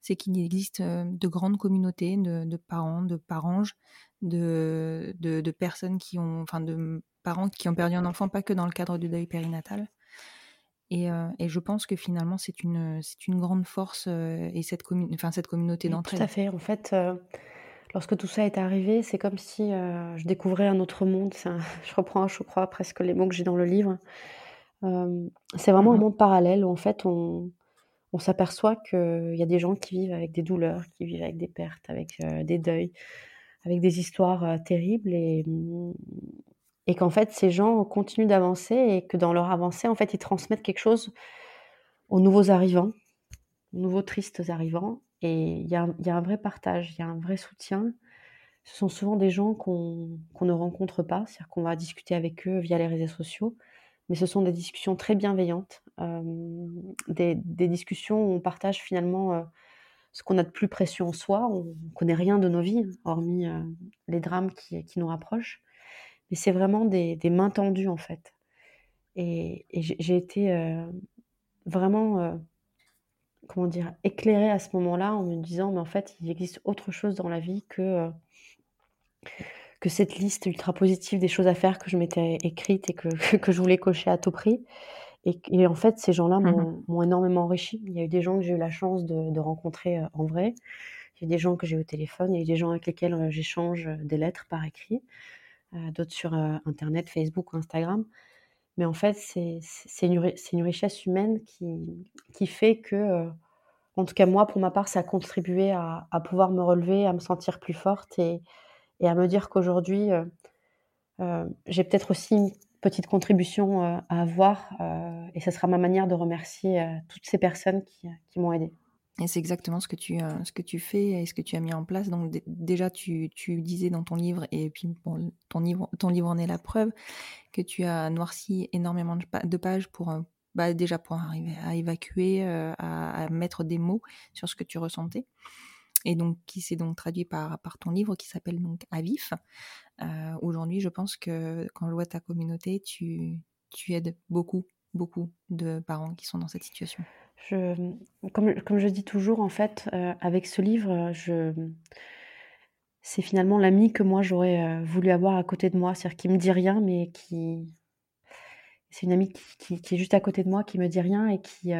c'est qu'il existe de grandes communautés de, parents, de paranges, de, de, personnes qui ont, enfin, de parents qui ont perdu un enfant, pas que dans le cadre du deuil périnatal. Et, et je pense que finalement, c'est une, c'est une grande force et cette, enfin, cette communauté d'entraide. Tout à fait. En fait, lorsque tout ça est arrivé, c'est comme si je découvrais un autre monde. [LAUGHS] je reprends, je crois, presque les mots que j'ai dans le livre. c'est vraiment un mmh monde parallèle où en fait on, on s'aperçoit qu'il y a des gens qui vivent avec des douleurs, qui vivent avec des pertes, avec des deuils, avec des histoires terribles et, mmh, et qu'en fait ces gens continuent d'avancer et que dans leur avancée, en fait, ils transmettent quelque chose aux nouveaux arrivants, aux nouveaux tristes arrivants. Et il y, a un vrai partage, il y a un vrai soutien. Ce sont souvent des gens qu'on ne rencontre pas, c'est-à-dire qu'on va discuter avec eux via les réseaux sociaux mais ce sont des discussions très bienveillantes, des, discussions où on partage finalement ce qu'on a de plus précieux en soi. On ne connaît rien de nos vies, hormis les drames qui, nous rapprochent. Mais c'est vraiment des, mains tendues, en fait. Et, j'ai été vraiment, comment dire, éclairée à ce moment-là en me disant, mais en fait, il existe autre chose dans la vie que que cette liste ultra positive des choses à faire que je m'étais écrite et que, [LAUGHS] que je voulais cocher à tout prix. Et, en fait, ces gens-là mmh m'ont énormément enrichi. Il y a eu des gens que j'ai eu la chance de, rencontrer euh, en vrai. Il y a eu des gens que j'ai eu au téléphone. Il y a eu des gens avec lesquels euh, j'échange euh, des lettres par écrit. D'autres sur Internet, Facebook ou Instagram. Mais en fait, c'est une, richesse humaine qui, qui fait que, en tout cas moi, pour ma part, ça a contribué à, pouvoir me relever, à me sentir plus forte et, à me dire qu'aujourd'hui, euh, euh, j'ai peut-être aussi une petite contribution euh, à avoir et ce sera ma manière de remercier toutes ces personnes qui, m'ont aidé. Et c'est exactement ce que, tu, ce que tu fais et ce que tu as mis en place. Donc déjà, tu, tu, disais dans ton livre, et puis ton, livre, ton livre en est la preuve, que tu as noirci énormément de pages pour, bah, déjà pour arriver à évacuer, à, à, mettre des mots sur ce que tu ressentais et donc qui s'est donc traduit par, par ton livre qui s'appelle donc Avif. Euh, aujourd'hui, je pense que quand je vois ta communauté, tu, tu aides beaucoup, beaucoup de parents qui sont dans cette situation. Comme, je dis toujours, en fait, euh, avec ce livre, c'est finalement l'ami que moi j'aurais euh, voulu avoir à côté de moi, c'est-à-dire qui me dit rien, mais qui, c'est une amie qui, est juste à côté de moi, qui me dit rien et qui,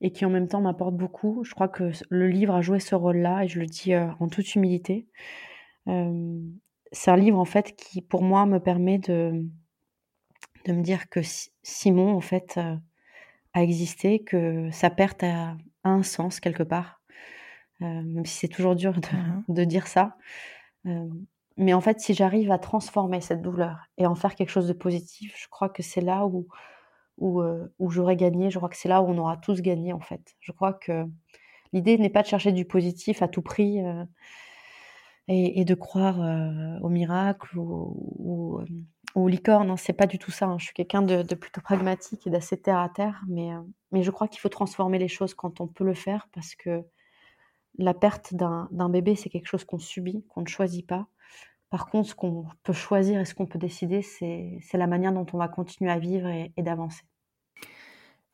et qui en même temps m'apporte beaucoup. Je crois que le livre a joué ce rôle-là et je le dis euh, en toute humilité. c'est un livre en fait qui pour moi me permet de me dire que Simon en fait euh, a existé, que sa perte a, un sens quelque part, euh, même si c'est toujours dur de, mmh de dire ça. mais en fait, si j'arrive à transformer cette douleur et en faire quelque chose de positif, je crois que c'est là où où, où j'aurais gagné. Je crois que c'est là où on aura tous gagné, en fait. Je crois que l'idée n'est pas de chercher du positif à tout prix et, de croire au miracle ou, ou, aux licornes. Non, c'est pas du tout ça. Hein. Je suis quelqu'un de, plutôt pragmatique et d'assez terre à terre, mais, mais je crois qu'il faut transformer les choses quand on peut le faire parce que la perte d'un bébé, c'est quelque chose qu'on subit, qu'on ne choisit pas. Par contre, ce qu'on peut choisir et ce qu'on peut décider, c'est la manière dont on va continuer à vivre et d'avancer.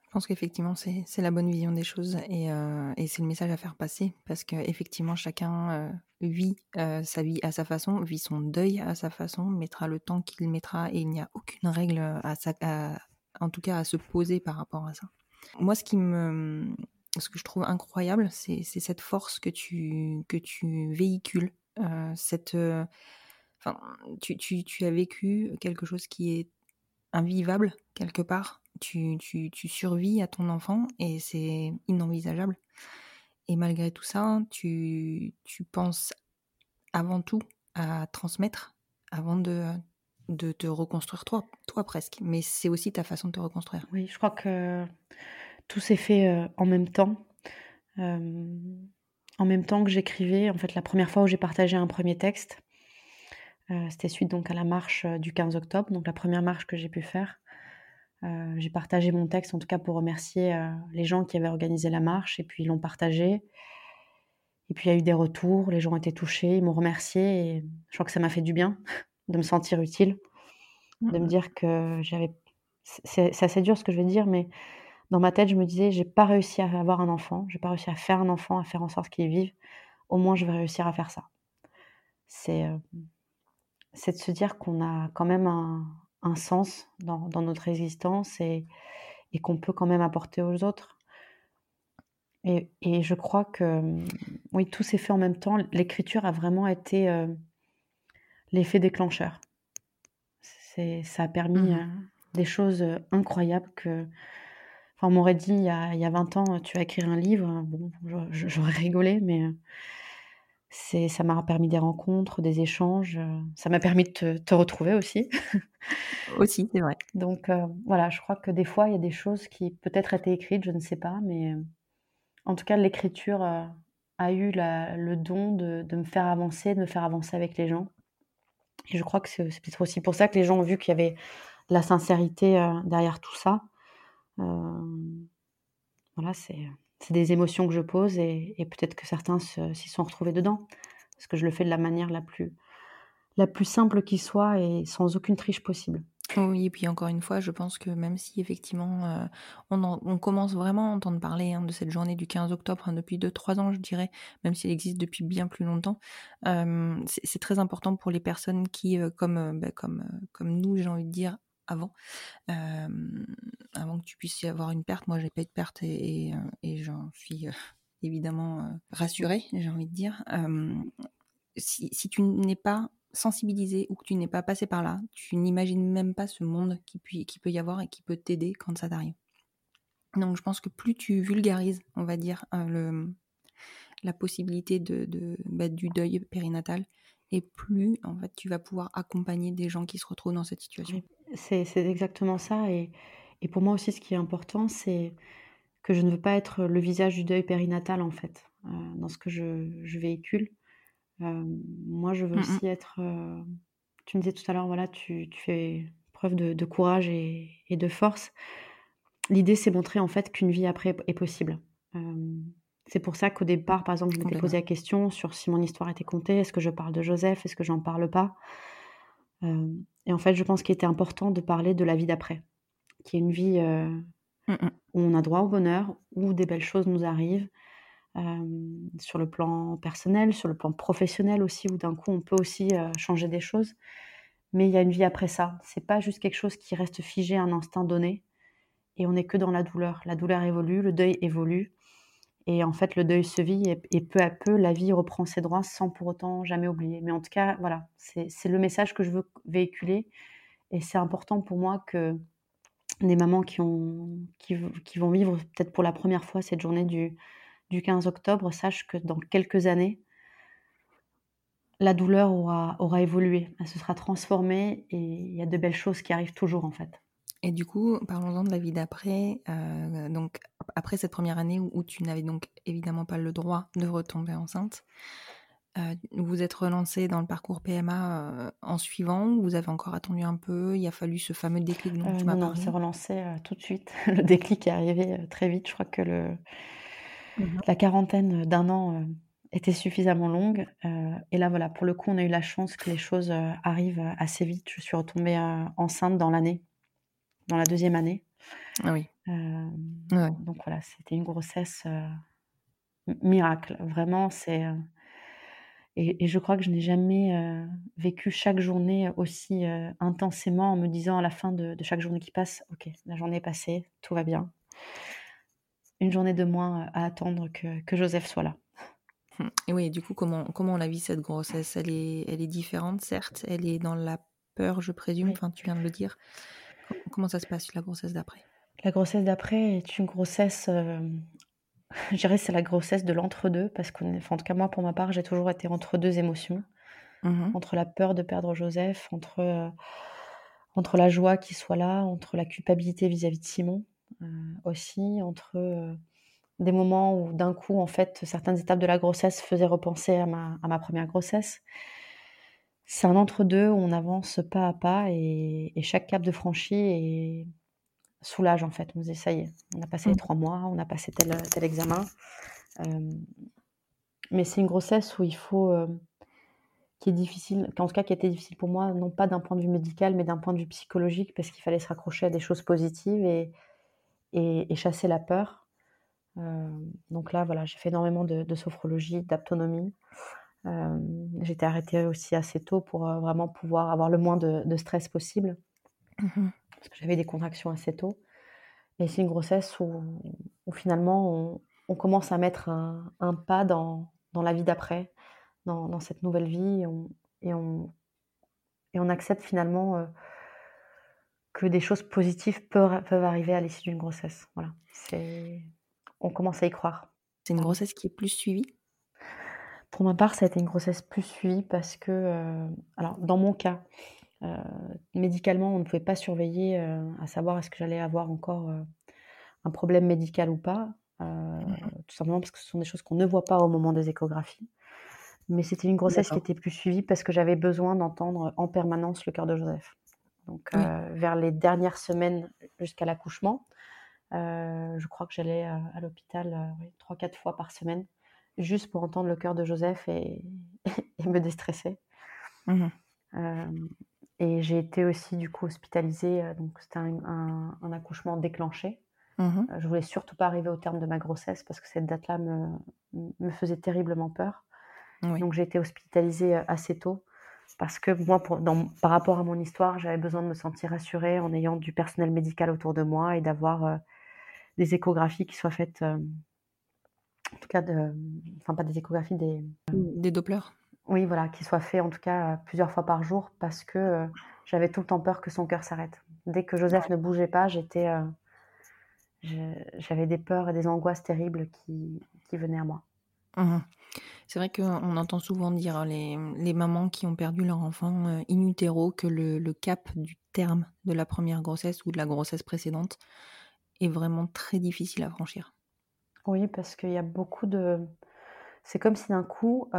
Je pense qu'effectivement, c'est la bonne vision des choses euh, et, c'est le message à faire passer parce qu'effectivement, chacun euh, vit euh, sa vie à sa façon, vit son deuil à sa façon, mettra le temps qu'il mettra et il n'y a aucune règle, à, en tout cas, à se poser par rapport à ça. Moi, ce, qui me, ce que je trouve incroyable, c'est cette force que tu, que tu véhicules, cette, enfin, tu, tu, tu as vécu quelque chose qui est invivable quelque part tu, tu, tu survis à ton enfant et c'est inenvisageable. Et malgré tout ça, tu, tu penses avant tout à transmettre avant de, de te reconstruire toi, toi presque. Mais c'est aussi ta façon de te reconstruire. Oui, je crois que tout s'est fait euh, en même temps. Euh, en même temps que j'écrivais, en fait, la première fois où j'ai partagé un premier texte, euh, c'était suite donc à la marche du 15 octobre, donc la première marche que j'ai pu faire. Euh, j'ai partagé mon texte, en tout cas pour remercier euh, les gens qui avaient organisé la marche, et puis ils l'ont partagé. Et puis il y a eu des retours, les gens ont été touchés, ils m'ont remercié, et je crois que ça m'a fait du bien [LAUGHS] de me sentir utile, de me mmh. dire que j'avais. C'est assez dur ce que je vais dire, mais dans ma tête, je me disais, j'ai pas réussi à avoir un enfant, j'ai pas réussi à faire un enfant, à faire en sorte qu'il vive. Au moins, je vais réussir à faire ça. C'est euh, c'est de se dire qu'on a quand même un, un sens dans, dans, notre existence et, et qu'on peut quand même apporter aux autres. Et, et, je crois que oui, tout s'est fait en même temps. L'écriture a vraiment été euh, l'effet déclencheur. C'est, ça a permis Mmh euh, des choses incroyables que, Enfin, on m'aurait dit il y, a, il y a 20 ans, tu vas écrire un livre. Bon, j'aurais rigolé, mais c'est, ça m'a permis des rencontres, des échanges. Ça m'a permis de te, te retrouver aussi. [LAUGHS] aussi, c'est vrai. Donc euh, voilà, je crois que des fois, il y a des choses qui peut-être étaient écrites, je ne sais pas, mais en tout cas, l'écriture euh, a eu la, le don de, de, me faire avancer, de me faire avancer avec les gens. Et je crois que c'est, c'est peut-être aussi pour ça que les gens ont vu qu'il y avait la sincérité euh, derrière tout ça. Euh, voilà, c'est des émotions que je pose et, peut-être que certains s'y sont retrouvés dedans, parce que je le fais de la manière la plus, la plus simple qui soit et sans aucune triche possible. Oui, et puis encore une fois, je pense que même si effectivement euh, on, en, on, commence vraiment à entendre parler hein, de cette journée du 15 octobre hein, depuis 2-3 ans, je dirais, même si elle existe depuis bien plus longtemps, euh, c'est très important pour les personnes qui, euh, comme, bah, comme, comme nous, j'ai envie de dire, avant, avant que tu puisses y avoir une perte. Moi, j'ai pas eu de perte et, j'en suis évidemment rassurée, j'ai envie de dire. Si, tu n'es pas sensibilisé ou que tu n'es pas passé par là, tu n'imagines même pas ce monde qui, peut y avoir et qui peut t'aider quand ça t'arrive. Donc, je pense que plus tu vulgarises, on va dire, la possibilité bah, du deuil périnatal, et plus en fait tu vas pouvoir accompagner des gens qui se retrouvent dans cette situation. C'est exactement ça. Et, et, pour moi aussi, ce qui est important, c'est que je ne veux pas être le visage du deuil périnatal, en fait, euh, dans ce que je, je véhicule. Euh, moi, je veux mmh aussi être... Euh, tu me disais tout à l'heure, voilà, tu, tu, fais preuve de, de courage et, et, de force. L'idée, c'est montrer, en fait, qu'une vie après est possible. C'est pour ça qu'au départ, par exemple, je m'étais posé la question sur si mon histoire était contée. Est-ce que je parle de Joseph Est-ce que j'en parle pas? Et en fait, je pense qu'il était important de parler de la vie d'après, qui est une vie euh, mmh -mm. où on a droit au bonheur, où des belles choses nous arrivent, euh, sur le plan personnel, sur le plan professionnel aussi, où d'un coup on peut aussi euh, changer des choses. Mais il y a une vie après ça. C'est pas juste quelque chose qui reste figé à un instant donné, et on n'est que dans la douleur. La douleur évolue, le deuil évolue. Et en fait, le deuil se vit et, peu à peu, la vie reprend ses droits sans pour autant jamais oublier. Mais en tout cas, voilà, c'est le message que je veux véhiculer. Et c'est important pour moi que des mamans qui, ont, qui, qui vont vivre peut-être pour la première fois cette journée du, du 15 octobre sachent que dans quelques années, la douleur aura, aura évolué, elle se sera transformée et il y a de belles choses qui arrivent toujours en fait. Et du coup, parlons-en de la vie d'après. Euh, donc, après cette première année où, où tu n'avais donc évidemment pas le droit de retomber enceinte, euh, vous êtes relancé dans le parcours PMA euh, en suivant ou vous avez encore attendu un peu Il a fallu ce fameux déclic dont tu m'as parlé Non, c'est relancé tout de suite. [LAUGHS] le déclic est arrivé très vite. Je crois que le, mmh. la quarantaine d'un an était suffisamment longue. et là, voilà, pour le coup, on a eu la chance que les choses arrivent assez vite. Je suis retombée enceinte dans l'année dans la deuxième année. Ah oui. Euh, ouais. Donc voilà, c'était une grossesse euh, miracle. Vraiment, c'est. Euh, et, et, je crois que je n'ai jamais vécu chaque journée aussi intensément en me disant à la fin de, de, chaque journée qui passe Ok, la journée est passée, tout va bien. Une journée de moins à attendre que, que Joseph soit là. Hum, et oui, du coup, comment, comment on a vu cette grossesse? Elle est, elle est différente, certes. Elle est dans la peur, je présume. Oui. Enfin, tu viens de le dire. Comment ça se passe la grossesse d'après? La grossesse d'après est une grossesse, euh, [LAUGHS] je dirais c'est la grossesse de l'entre-deux, parce enfin, en tout cas moi pour ma part j'ai toujours été entre deux émotions, mmh entre la peur de perdre Joseph, entre, euh, entre la joie qu'il soit là, entre la culpabilité vis-à-vis -vis de Simon euh, aussi, entre euh, des moments où d'un coup en fait certaines étapes de la grossesse faisaient repenser à ma, à ma première grossesse. C'est un entre-deux où on avance pas à pas et, et chaque cap de franchi est soulage en fait. On se dit ça y est, on a passé mmh. les trois mois, on a passé tel, tel examen. Euh, mais c'est une grossesse où il faut, euh, qui est difficile, en tout cas qui a été difficile pour moi, non pas d'un point de vue médical, mais d'un point de vue psychologique, parce qu'il fallait se raccrocher à des choses positives et, et, chasser la peur. donc là, voilà, j'ai fait énormément de, sophrologie, J'étais arrêtée aussi assez tôt pour vraiment pouvoir avoir le moins de, stress possible. Mmh parce que j'avais des contractions assez tôt. Et c'est une grossesse où, finalement on, commence à mettre un, pas dans, la vie d'après, dans, cette nouvelle vie, et on, et on, accepte finalement euh, que des choses positives peuvent, peuvent arriver à l'issue d'une grossesse. Voilà, on commence à y croire. C'est une grossesse qui est plus suivie? Pour ma part, ça a été une grossesse plus suivie parce que, euh, alors dans mon cas, euh, médicalement, on ne pouvait pas surveiller euh, à savoir est-ce que j'allais avoir encore un problème médical ou pas, tout simplement parce que ce sont des choses qu'on ne voit pas au moment des échographies. Mais c'était une grossesse qui était plus suivie parce que j'avais besoin d'entendre en permanence le cœur de Joseph. Donc, vers les dernières semaines jusqu'à l'accouchement, je crois que j'allais à l'hôpital trois, quatre fois par semaine, juste pour entendre le cœur de Joseph et, [LAUGHS] me déstresser. Mmh et j'ai été aussi du coup hospitalisée, euh, donc c'était un, un, accouchement déclenché. Mmh euh, je voulais surtout pas arriver au terme de ma grossesse parce que cette date-là me, me, faisait terriblement peur. Donc j'ai été hospitalisée euh, assez tôt parce que moi, pour, dans, par rapport à mon histoire, j'avais besoin de me sentir rassurée en ayant du personnel médical autour de moi et d'avoir des échographies qui soient faites, en tout cas, de, enfin pas des échographies, des... Des Dopplers oui, voilà, qu'il soit fait en tout cas euh, plusieurs fois par jour parce que euh, j'avais tout le temps peur que son cœur s'arrête. Dès que Joseph ne bougeait pas, j'étais, euh, j'avais des peurs et des angoisses terribles qui, qui venaient à moi. Mmh C'est vrai qu'on entend souvent dire les, les, mamans qui ont perdu leur enfant in utero que le, le, cap du terme de la première grossesse ou de la grossesse précédente est vraiment très difficile à franchir. Oui, parce qu'il y a beaucoup de. C'est comme si d'un coup,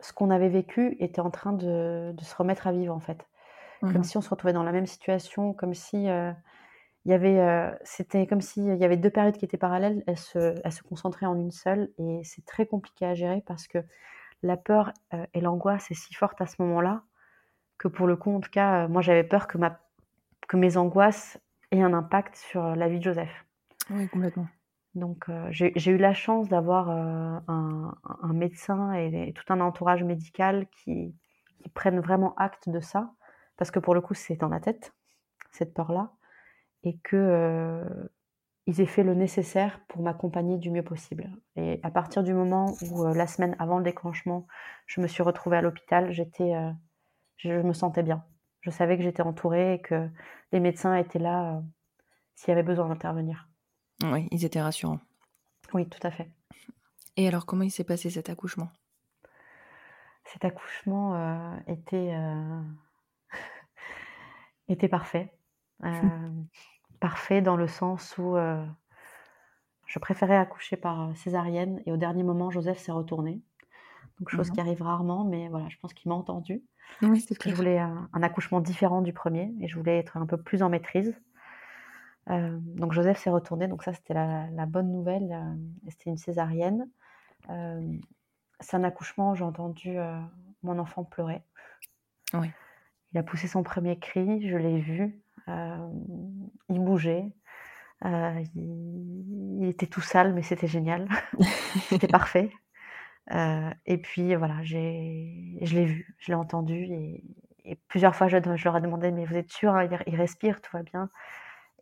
ce qu'on avait vécu était en train de, se remettre à vivre en fait. Comme mmh si on se retrouvait dans la même situation, comme si euh, il y avait, euh, c'était comme s'il y avait deux périodes qui étaient parallèles, elles se, elles se concentraient en une seule et c'est très compliqué à gérer parce que la peur euh, et l'angoisse est si forte à ce moment-là que pour le coup, en tout cas, moi j'avais peur que, ma, que mes angoisses aient un impact sur la vie de Joseph. Oui, complètement. Donc, euh, j'ai eu la chance d'avoir euh, un, médecin et, tout un entourage médical qui, prennent vraiment acte de ça, parce que pour le coup, c'est dans la tête, cette peur-là, et qu'ils euh, aient fait le nécessaire pour m'accompagner du mieux possible. Et à partir du moment où, la semaine avant le déclenchement, je me suis retrouvée à l'hôpital, j'étais, je me sentais bien. Je savais que j'étais entourée et que les médecins étaient là s'il y avait besoin d'intervenir. Oui, ils étaient rassurants. Oui, tout à fait. Et alors, comment il s'est passé cet accouchement? Cet accouchement euh, était, euh, [LAUGHS] était parfait. Euh, parfait dans le sens où je préférais accoucher par césarienne et au dernier moment, Joseph s'est retourné. Donc, chose qui arrive rarement, mais voilà, je pense qu'il m'a entendu. Oui, c'est que je voulais un, accouchement différent du premier et je voulais être un peu plus en maîtrise. Euh, donc Joseph s'est retourné, donc ça c'était la, bonne nouvelle. Euh, c'était une césarienne. Euh, c'est un accouchement, j'ai entendu mon enfant pleurer. Oui. Il a poussé son premier cri, je l'ai vu. il bougeait. il, était tout sale, mais c'était génial. [LAUGHS] c'était parfait. et puis voilà, je l'ai vu, je l'ai entendu. Et, plusieurs fois, je, leur ai demandé Mais vous êtes sûr hein, il, respire, tout va bien?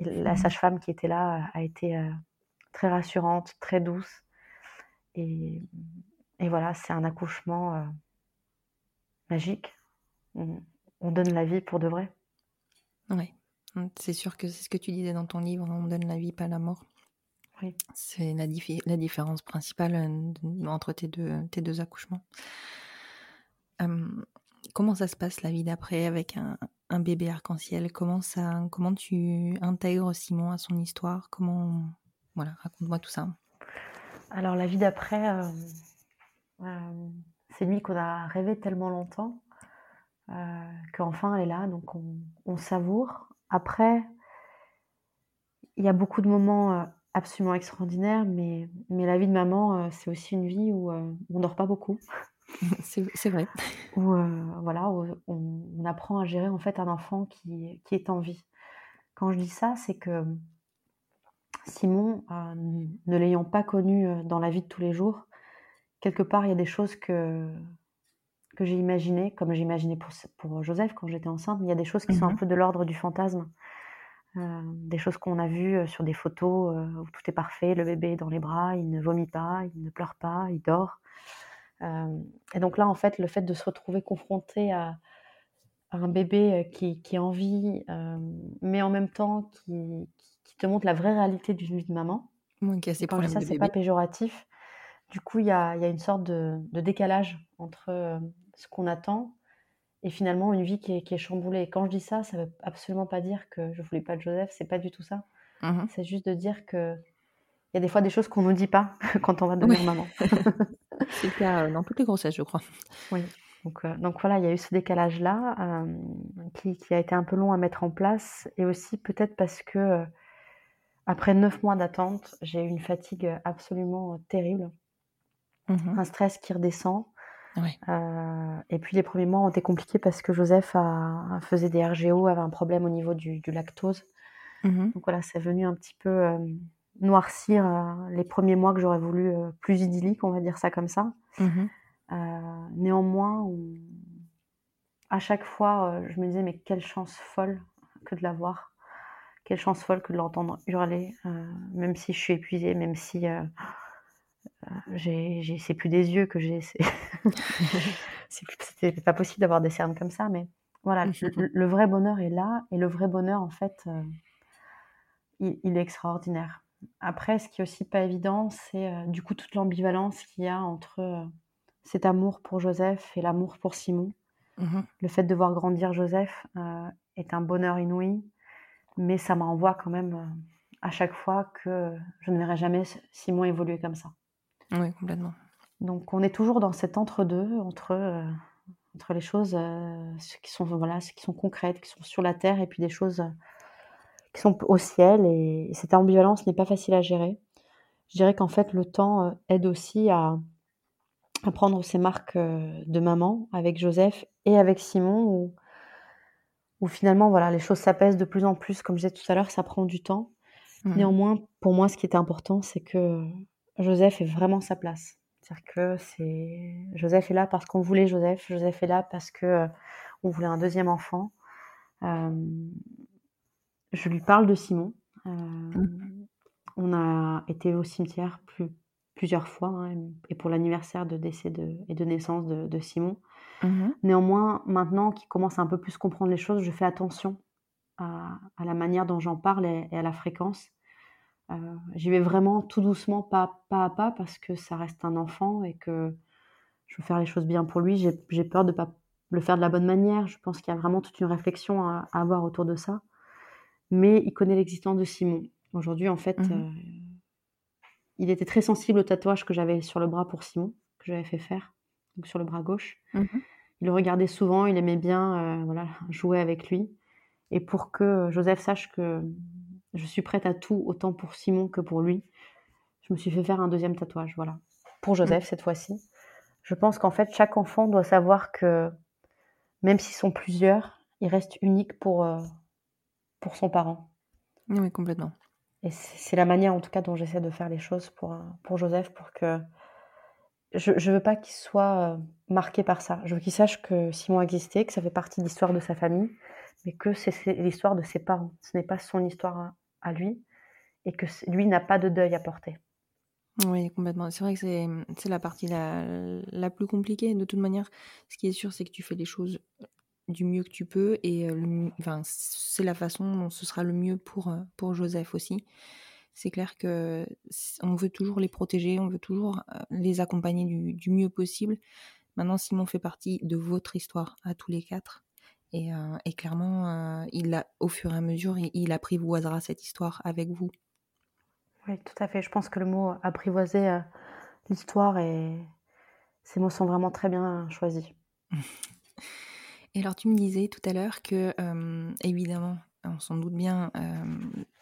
La sage-femme qui était là a été euh, très rassurante, très douce. Et, voilà, c'est un accouchement euh, magique. On, donne la vie pour de vrai. Oui, c'est sûr que c'est ce que tu disais dans ton livre, on donne la vie, pas la mort. Oui. C'est la, la, différence principale euh, entre tes deux, tes deux accouchements. Comment ça se passe la vie d'après avec un, bébé arc-en-ciel? Comment ça, comment tu intègres Simon à son histoire? Comment, voilà, raconte-moi tout ça. Alors la vie d'après, euh, euh, c'est lui qu'on a rêvé tellement longtemps euh, qu'enfin elle est là, donc on, savoure. Après, il y a beaucoup de moments absolument extraordinaires, mais, mais la vie de maman, c'est aussi une vie où on dort pas beaucoup. [LAUGHS] c'est vrai. Où, euh, voilà, on, apprend à gérer en fait un enfant qui, qui, est en vie. Quand je dis ça, c'est que Simon, ne l'ayant pas connu dans la vie de tous les jours, quelque part, il y a des choses que, que j'ai imaginées, comme j'ai imaginé pour, pour Joseph quand j'étais enceinte, mais il y a des choses qui sont un mmh peu de l'ordre du fantasme. des choses qu'on a vues sur des photos où tout est parfait, le bébé est dans les bras, il ne vomit pas, il ne pleure pas, il dort. Et donc là, en fait, le fait de se retrouver confronté à, un bébé qui, qui est en vie, mais en même temps qui, qui, te montre la vraie réalité d'une vie de maman. A ses ça, c'est pas péjoratif. Du coup, il y a, y a, une sorte de, de décalage entre ce qu'on attend et finalement une vie qui est, qui est, chamboulée. Et quand je dis ça, ça veut absolument pas dire que je voulais pas de Joseph, c'est pas du tout ça. Mmh c'est juste de dire que il y a des fois des choses qu'on ne nous dit pas [LAUGHS] quand on va devenir maman. [LAUGHS] [LAUGHS] c'est le cas dans toutes les grossesses, je crois. Oui. Donc, euh, donc, voilà, il y a eu ce décalage-là euh, qui, qui, a été un peu long à mettre en place et aussi peut-être parce que euh, après neuf mois d'attente, j'ai eu une fatigue absolument terrible, mmh un stress qui redescend. et puis les premiers mois ont été compliqués parce que Joseph a, faisait des RGO, avait un problème au niveau du, lactose. Mmh donc voilà, c'est venu un petit peu noircir les premiers mois que j'aurais voulu plus idylliques, on va dire ça comme ça. Mmh euh, néanmoins, à chaque fois, euh, je me disais, mais quelle chance folle que de la voir. Quelle chance folle que de l'entendre hurler, euh, même si je suis épuisée, même si j'ai, c'est plus des yeux que j'ai. [LAUGHS] C'était pas possible d'avoir des cernes comme ça, mais voilà, le, vrai bonheur est là, et le vrai bonheur, en fait, il, il, est extraordinaire. Après, ce qui est aussi pas évident, c'est du coup toute l'ambivalence qu'il y a entre cet amour pour Joseph et l'amour pour Simon. Mmh le fait de voir grandir Joseph euh, est un bonheur inouï, mais ça m'envoie quand même euh, à chaque fois que je ne verrai jamais Simon évoluer comme ça. Oui, complètement. Donc on est toujours dans cet entre-deux, entre, euh, entre les choses qui, sont, voilà, qui sont concrètes, qui sont sur la terre, et puis des choses qui sont au ciel. et cette ambivalence n'est pas facile à gérer. Je dirais qu'en fait, le temps aide aussi à, à prendre ces marques de maman avec Joseph et avec Simon, où, finalement, voilà, les choses s'apaisent de plus en plus. Comme je disais tout à l'heure, ça prend du temps. Mmh. Néanmoins, pour moi, ce qui était important, c'est que Joseph ait vraiment sa place. C'est-à-dire que c'est Joseph est là parce qu'on voulait Joseph. Joseph est là parce que on voulait un deuxième enfant. Je lui parle de Simon. Mmh. On a été au cimetière plus, plusieurs fois, hein, et pour l'anniversaire de décès de, et de naissance de, Simon. Mmh Néanmoins, maintenant qu'il commence à un peu plus comprendre les choses, je fais attention à, la manière dont j'en parle et, à la fréquence. Euh, j'y vais vraiment tout doucement, pas, pas à pas, parce que ça reste un enfant et que je veux faire les choses bien pour lui. J'ai peur de ne pas le faire de la bonne manière. Je pense qu'il y a vraiment toute une réflexion à, avoir autour de ça. Mais il connaît l'existence de Simon. Aujourd'hui, en fait, mmh euh, il était très sensible au tatouage que j'avais sur le bras pour Simon, que j'avais fait faire, donc sur le bras gauche. Mmh il le regardait souvent, il aimait bien euh, voilà, jouer avec lui. Et pour que Joseph sache que je suis prête à tout, autant pour Simon que pour lui, je me suis fait faire un deuxième tatouage, voilà. Pour mmh. Joseph, cette fois-ci. Je pense qu'en fait, chaque enfant doit savoir que même s'ils sont plusieurs, il reste unique pour, euh, pour son parent. Oui, complètement. Et c'est la manière, en tout cas, dont j'essaie de faire les choses pour, euh, pour Joseph, pour que je ne veux pas qu'il soit euh, marqué par ça. Je veux qu'il sache que Simon existait, que ça fait partie de l'histoire de sa famille, mais que c'est l'histoire de ses parents. Ce n'est pas son histoire à, lui, et que lui n'a pas de deuil à porter. Oui, complètement. C'est vrai que c'est la partie la, la, plus compliquée. De toute manière, ce qui est sûr, c'est que tu fais les choses du mieux que tu peux et enfin, c'est la façon dont ce sera le mieux pour, pour Joseph aussi. C'est clair que on veut toujours les protéger, on veut toujours les accompagner du, mieux possible. Maintenant, Simon fait partie de votre histoire à tous les quatre. Et, et clairement, il a, au fur et à mesure, il, il, apprivoisera cette histoire avec vous. Oui, tout à fait. Je pense que le mot apprivoiser l'histoire et ces mots sont vraiment très bien choisis. [LAUGHS] Et alors, tu me disais tout à l'heure que, évidemment, on s'en doute bien,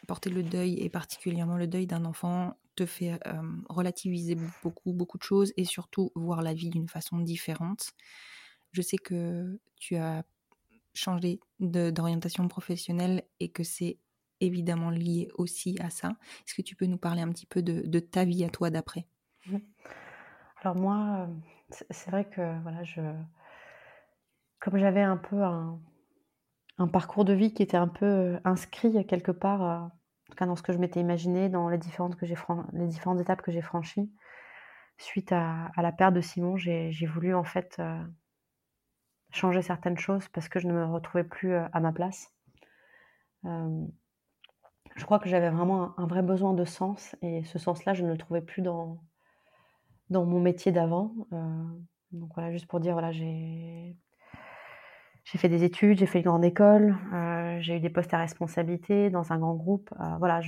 porter le deuil, et particulièrement le deuil d'un enfant, te fait relativiser beaucoup, beaucoup de choses, et surtout voir la vie d'une façon différente. Je sais que tu as changé d'orientation professionnelle et que c'est évidemment lié aussi à ça. Est-ce que tu peux nous parler un petit peu de, ta vie à toi d'après? Alors moi, c'est vrai que voilà, je, comme j'avais un peu un, parcours de vie qui était un peu inscrit quelque part, en tout cas dans ce que je m'étais imaginé, dans les différentes, que les différentes étapes que j'ai franchies, suite à, la perte de Simon, j'ai voulu en fait changer certaines choses parce que je ne me retrouvais plus à ma place. je crois que j'avais vraiment un, vrai besoin de sens et ce sens-là, je ne le trouvais plus dans, dans mon métier d'avant. donc voilà, juste pour dire, voilà, j'ai j'ai fait des études, j'ai fait une grande école, j'ai eu des postes à responsabilité dans un grand groupe. voilà,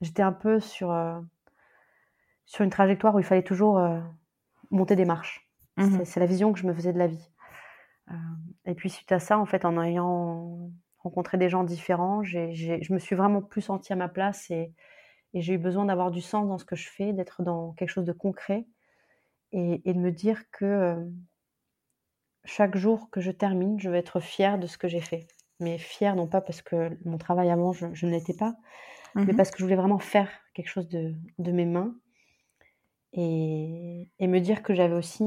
j'étais un peu sur sur une trajectoire où il fallait toujours euh, monter des marches. Mmh c'est la vision que je me faisais de la vie. Euh, et puis suite à ça, en fait, en ayant rencontré des gens différents, je me suis vraiment plus sentie à ma place et, j'ai eu besoin d'avoir du sens dans ce que je fais, d'être dans quelque chose de concret et, de me dire que euh, chaque jour que je termine, je vais être fière de ce que j'ai fait. Mais fière non pas parce que mon travail avant, je, ne l'étais pas, mais mmh parce que je voulais vraiment faire quelque chose de, de mes mains et, me dire que j'avais aussi,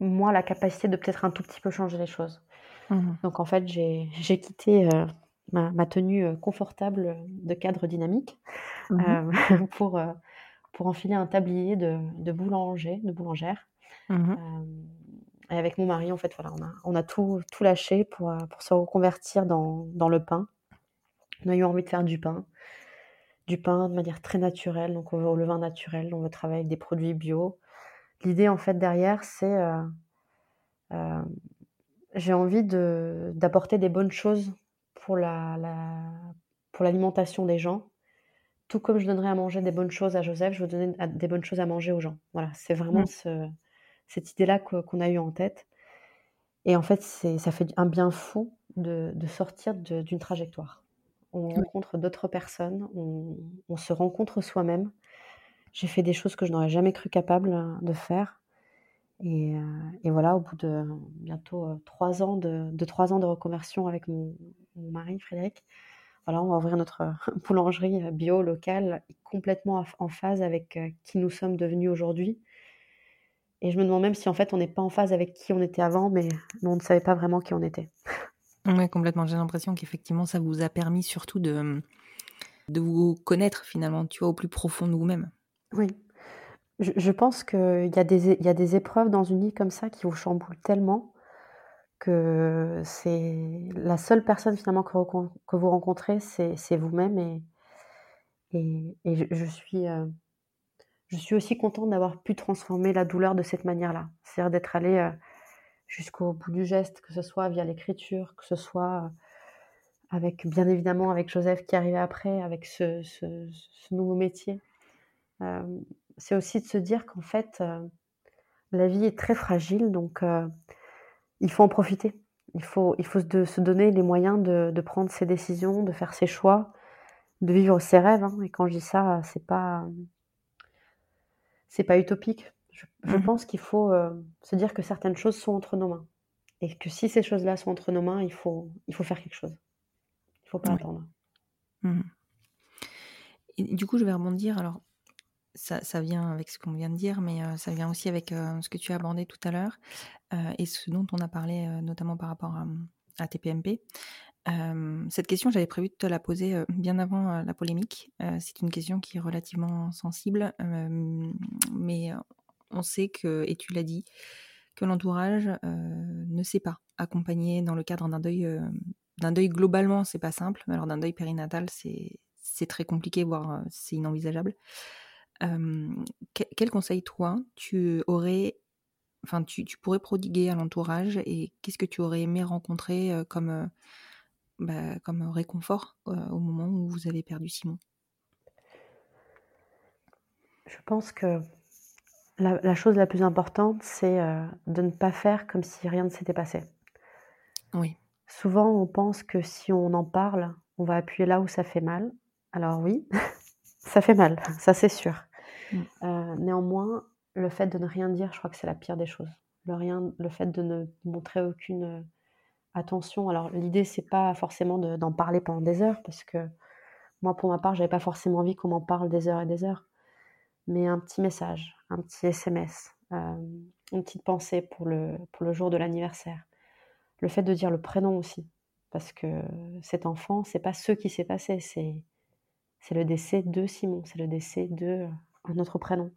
moi, la capacité de peut-être un tout petit peu changer les choses. Mmh Donc en fait, j'ai quitté euh, ma, tenue euh, confortable de cadre dynamique mmh euh, [LAUGHS] pour, pour enfiler un tablier de, de boulanger, de boulangère. Et avec mon mari, en fait, voilà, on a, on a tout, tout lâché pour, pour se reconvertir dans, dans le pain. On a eu envie de faire du pain du pain de manière très naturelle, donc on veut le vin naturel, on veut travailler avec des produits bio. L'idée en fait derrière, c'est euh, euh, j'ai envie d'apporter des bonnes choses pour la, pour l'alimentation des gens, tout comme je donnerais à manger des bonnes choses à Joseph, je veux donner des bonnes choses à manger aux gens. Voilà, c'est vraiment mmh. Cette idée-là qu'on a eu en tête. Et en fait, ça fait un bien fou de, de sortir d'une trajectoire on rencontre d'autres personnes, on, se rencontre soi-même. J'ai fait des choses que je n'aurais jamais cru capable euh, de faire. Euh, et, voilà, au bout de bientôt euh, trois ans de, trois ans de reconversion avec mon, mari Frédéric, voilà, on va ouvrir notre [LAUGHS] boulangerie bio locale, complètement en phase avec qui nous sommes devenus aujourd'hui. Et je me demande même si en fait on n'est pas en phase avec qui on était avant, mais on ne savait pas vraiment qui on était. Oui, complètement. J'ai l'impression qu'effectivement, ça vous a permis surtout de, de vous connaître finalement, tu vois, au plus profond de vous-même. Oui. Je, pense qu'il y, a des, y a des épreuves dans une vie comme ça qui vous chamboulent tellement que c'est la seule personne finalement que, que vous rencontrez, c'est vous-même. Et, et, et je, suis, euh, je suis aussi contente d'avoir pu transformer la douleur de cette manière-là. C'est-à-dire d'être allée euh, jusqu'au bout du geste, que ce soit via l'écriture, que ce soit euh, avec, bien évidemment, avec Joseph qui arrivait après, avec ce, nouveau métier. Euh, c'est aussi de se dire qu'en fait, la vie est très fragile, donc il faut en profiter. Il faut, il faut se donner les moyens de, prendre ses décisions, de faire ses choix, de vivre ses rêves. Hein. Et quand je dis ça, c'est pas, c'est pas utopique. Je, mmh pense qu'il faut euh, se dire que certaines choses sont entre nos mains. Et que si ces choses-là sont entre nos mains, il faut, il faut faire quelque chose. Il ne faut pas attendre. Mmh et du coup, je vais rebondir. Alors, ça, ça vient avec ce qu'on vient de dire, mais euh, ça vient aussi avec euh, ce que tu as abordé tout à l'heure et ce dont on a parlé notamment par rapport à, à TPMP. Cette question, j'avais prévu de te la poser bien avant la polémique. c'est une question qui est relativement sensible, mais on sait que, et tu l'as dit, que l'entourage ne sait pas accompagner dans le cadre d'un deuil. D'un deuil globalement, c'est pas simple. Alors d'un deuil périnatal, c'est, très compliqué, voire c'est inenvisageable. quel conseil toi tu aurais, enfin tu, pourrais prodiguer à l'entourage et qu'est-ce que tu aurais aimé rencontrer comme, bah, comme réconfort au moment où vous avez perdu Simon Je pense que la, chose la plus importante, c'est euh, de ne pas faire comme si rien ne s'était passé. Oui. Souvent, on pense que si on en parle, on va appuyer là où ça fait mal. Alors oui, [LAUGHS] ça fait mal, ça c'est sûr. Mm. Euh, néanmoins, le fait de ne rien dire, je crois que c'est la pire des choses. Le, rien, le fait de ne montrer aucune euh, attention. Alors l'idée, c'est pas forcément d'en parler pendant des heures, parce que moi, pour ma part, j'avais pas forcément envie qu'on m'en parle des heures et des heures. Mais un petit message, un petit SMS, une petite pensée pour le, jour de l'anniversaire. Le fait de dire le prénom aussi, parce que cet enfant, c'est pas ce qui s'est passé, c'est le décès de Simon, c'est le décès de un autre prénom.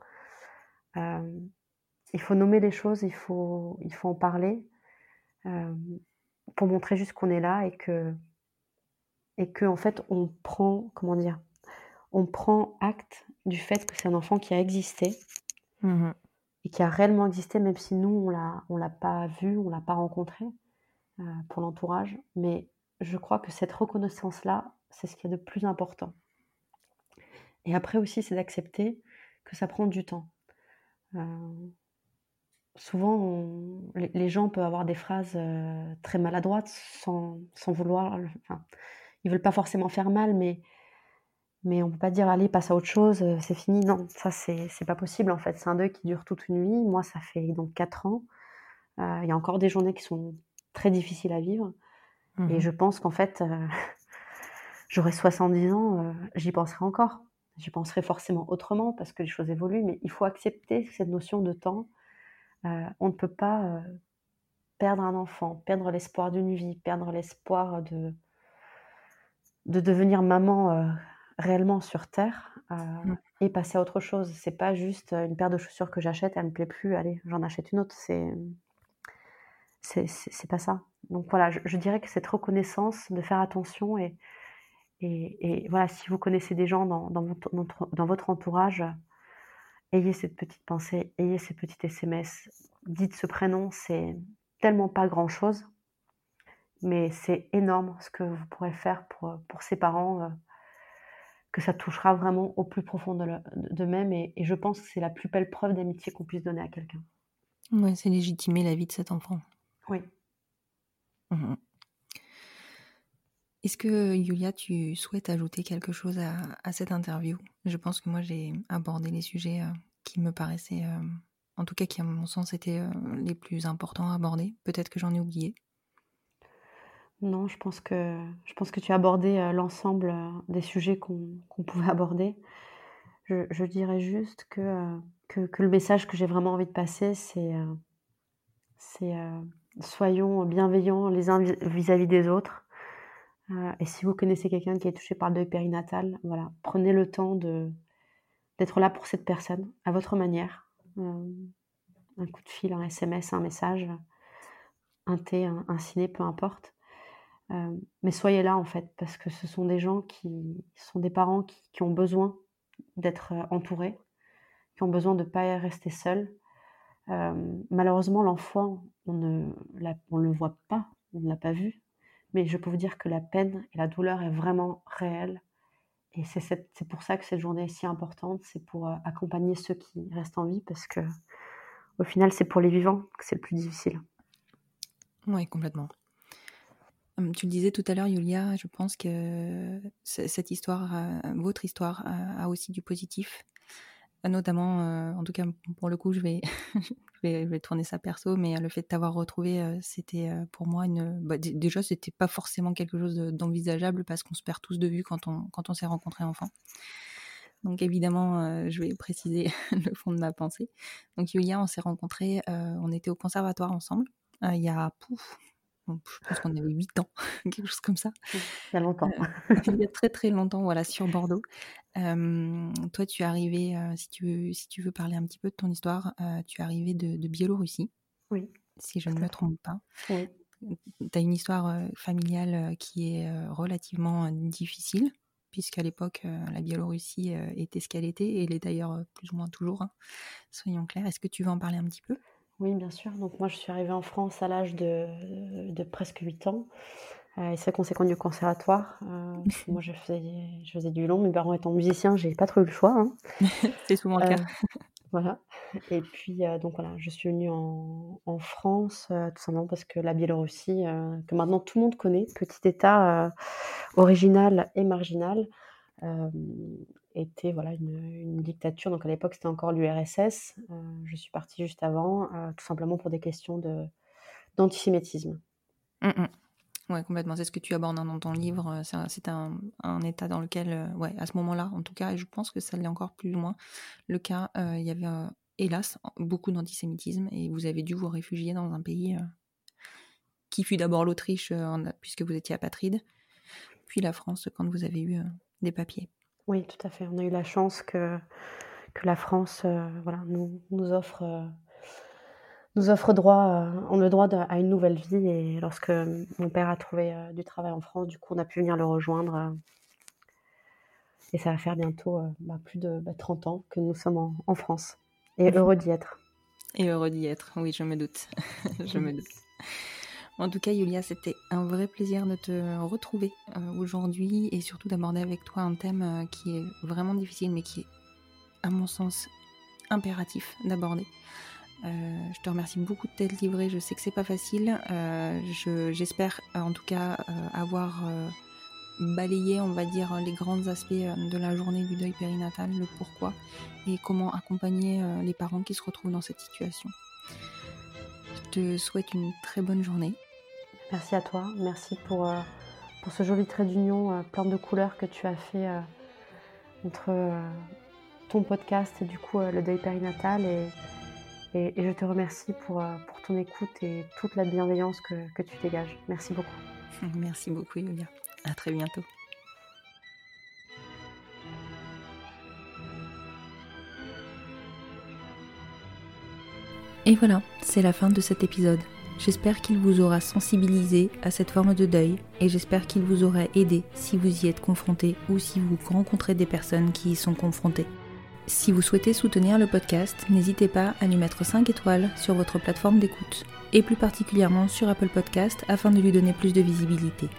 il faut nommer les choses, il faut, il faut en parler pour montrer juste qu'on est là et que et que en fait on prend comment dire on prend acte du fait que c'est un enfant qui a existé mmh et qui a réellement existé même si nous on l'a on l'a pas vu on l'a pas rencontré euh, pour l'entourage. Mais je crois que cette reconnaissance là c'est ce qui est de plus important. Et après aussi c'est d'accepter que ça prend du temps. Euh, souvent les, gens peuvent avoir des phrases euh, très maladroites sans, sans vouloir enfin, ils veulent pas forcément faire mal, mais mais on peut pas dire allez passe à autre chose, euh, c'est fini. Non, ça c'est c'est pas possible en fait. C'est un deuil qui dure toute une nuit. Moi, ça fait donc quatre ans. Euh, il y a encore des journées qui sont très difficiles à vivre. Et mmh je pense qu'en fait, euh, [LAUGHS] j'aurai 70 ans, j'y penserai encore. J'y penserai forcément autrement parce que les choses évoluent, mais il faut accepter cette notion de temps. On ne peut pas perdre un enfant, perdre l'espoir d'une vie, perdre l'espoir de, de devenir maman euh, réellement sur Terre euh, mmh. et passer à autre chose. C'est pas juste euh, une paire de chaussures que j'achète, elle me plaît plus, allez, j'en achète une autre. C'est c'est pas ça. Donc voilà, je, dirais que cette reconnaissance, de faire attention et, et, voilà, si vous connaissez des gens dans, dans, votre, dans votre entourage, ayez cette petite pensée, ayez ces petits SMS, dites ce prénom, c'est tellement pas grand chose mais c'est énorme ce que vous pourrez faire pour, pour ces parents, euh, que ça touchera vraiment au plus profond d'eux-mêmes. Et, et, je pense que c'est la plus belle preuve d'amitié qu'on puisse donner à quelqu'un. Oui, c'est légitimer la vie de cet enfant. Oui. Mmh Est-ce que, Yulia, tu souhaites ajouter quelque chose à, cette interview? Je pense que moi, j'ai abordé les sujets euh, qui me paraissaient, euh, en tout cas qui, à mon sens, étaient les plus importants à aborder. Peut-être que j'en ai oublié. Non, je pense que, je pense que tu as abordé euh, l'ensemble euh, des sujets qu'on pouvait aborder. Je, dirais juste que, euh, que, que, le message que j'ai vraiment envie de passer, c'est c'est soyons bienveillants les uns vis-à-vis des autres. Et si vous connaissez quelqu'un qui est touché par le deuil périnatal, voilà, prenez le temps d'être là pour cette personne à votre manière. un coup de fil, un SMS, un message, un thé, un, ciné, peu importe. Euh, mais soyez là en fait, parce que ce sont des gens qui sont des parents qui, ont besoin d'être euh, entourés, qui ont besoin de ne pas rester seuls. Euh, malheureusement, l'enfant, on ne on le voit pas, on ne l'a pas vu, mais je peux vous dire que la peine et la douleur est vraiment réelle. Et c'est pour ça que cette journée est si importante, c'est pour accompagner ceux qui restent en vie, parce que au final, c'est pour les vivants que c'est le plus difficile. Oui, complètement. Hum, tu le disais tout à l'heure, Yulia, je pense que cette histoire, votre histoire, a aussi du positif. Notamment, euh, en tout cas pour le coup, [LAUGHS] je vais, je vais, tourner ça perso, mais le fait de t'avoir retrouvé, euh, c'était euh, pour moi une. Bah, déjà, c'était pas forcément quelque chose d'envisageable parce qu'on se perd tous de vue quand on, s'est rencontré enfant. Donc évidemment, je vais préciser [LAUGHS] le fond de ma pensée. Donc Yulia, on s'est rencontrés, on était au conservatoire ensemble. il y a pouf, je pense qu'on avait 8 ans, [LAUGHS] quelque chose comme ça. Il y a longtemps. Euh, [LAUGHS] il y a très très longtemps, voilà, sur Bordeaux. toi, tu es arrivé, euh, si, tu veux, si tu veux parler un petit peu de ton histoire, euh, tu es arrivé de, Biélorussie. Oui. Si je ne me trompe pas. Oui. Tu as une histoire familiale qui est relativement difficile, puisqu'à l'époque, la Biélorussie était ce qu'elle était, et elle est d'ailleurs plus ou moins toujours, hein, soyons clairs. Est-ce que tu veux en parler un petit peu? Oui, bien sûr. Donc moi, je suis arrivée en France à l'âge de, de presque 8 ans. Euh, et c'est conséquent du conservatoire. Euh, moi, je faisais, je faisais du long. Mes parents étant musiciens, j'ai pas trop eu le choix. Hein. [LAUGHS] c'est souvent le cas. Euh, voilà. Et puis, donc voilà, je suis venue en, en France, tout simplement parce que la Biélorussie, que maintenant tout le monde connaît, petit État original et marginal, était voilà une, dictature. Donc à l'époque, c'était encore l'URSS. Euh, je suis partie juste avant, euh, tout simplement pour des questions de, d'antisémitisme. Mmh Ouais, complètement. C'est ce que tu abordes hein, dans ton livre. C'est un, état dans lequel, ouais, à ce moment-là, en tout cas, et je pense que ça l'est encore plus loin, le cas, il y avait, hélas, beaucoup d'antisémitisme et vous avez dû vous réfugier dans un pays qui fut d'abord l'Autriche, puisque vous étiez apatride, puis la France quand vous avez eu des papiers. Oui, tout à fait. On a eu la chance que, que la France voilà, nous, nous offre nous offre droit, euh, on le droit à une nouvelle vie. Et lorsque mon père a trouvé euh, du travail en France, du coup, on a pu venir le rejoindre. Euh, et ça va faire bientôt bah, plus de 30 bah, ans que nous sommes en, France. Et heureux d'y être. Et heureux d'y être, oui, je me doute. [LAUGHS] je me doute. [LAUGHS] En tout cas, Yulia, c'était un vrai plaisir de te retrouver aujourd'hui et surtout d'aborder avec toi un thème qui est vraiment difficile, mais qui est, à mon sens, impératif d'aborder. Euh, je te remercie beaucoup de t'être livré. Je sais que c'est pas facile. Euh, j'espère en tout cas euh, avoir balayé, on va dire, les grands aspects de la journée du deuil périnatal, le pourquoi et comment accompagner les parents qui se retrouvent dans cette situation. Je te souhaite une très bonne journée. Merci à toi. Merci pour, pour ce joli trait d'union plein de couleurs que tu as fait entre ton podcast et du coup le deuil périnatal et et, je te remercie pour, euh, pour, ton écoute et toute la bienveillance que, que tu dégages. Merci beaucoup. [LAUGHS] Merci beaucoup, Yulia. À très bientôt. Et voilà, c'est la fin de cet épisode. J'espère qu'il vous aura sensibilisé à cette forme de deuil et j'espère qu'il vous aura aidé si vous y êtes confronté ou si vous rencontrez des personnes qui y sont confrontées. Si vous souhaitez soutenir le podcast, n'hésitez pas à lui mettre 5 étoiles sur votre plateforme d'écoute, et plus particulièrement sur Apple Podcast afin de lui donner plus de visibilité.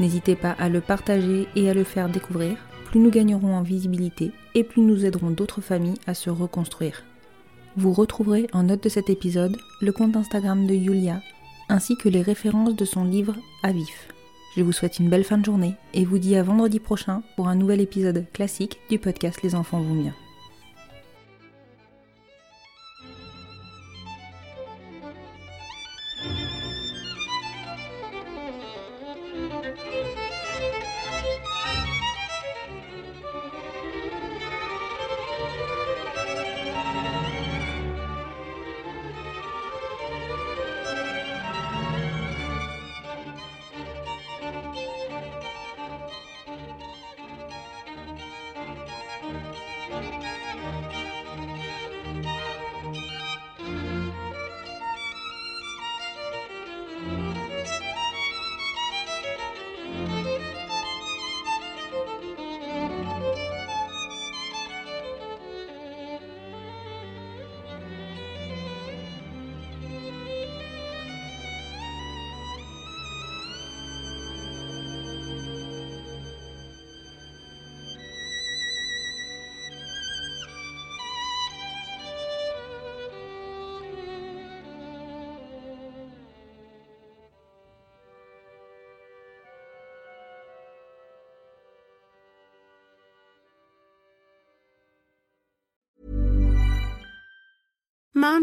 N'hésitez pas à le partager et à le faire découvrir, plus nous gagnerons en visibilité et plus nous aiderons d'autres familles à se reconstruire. Vous retrouverez en note de cet épisode le compte Instagram de Yulia, ainsi que les références de son livre À. Je vous souhaite une belle fin de journée et vous dis à vendredi prochain pour un nouvel épisode classique du podcast Les enfants vont bien.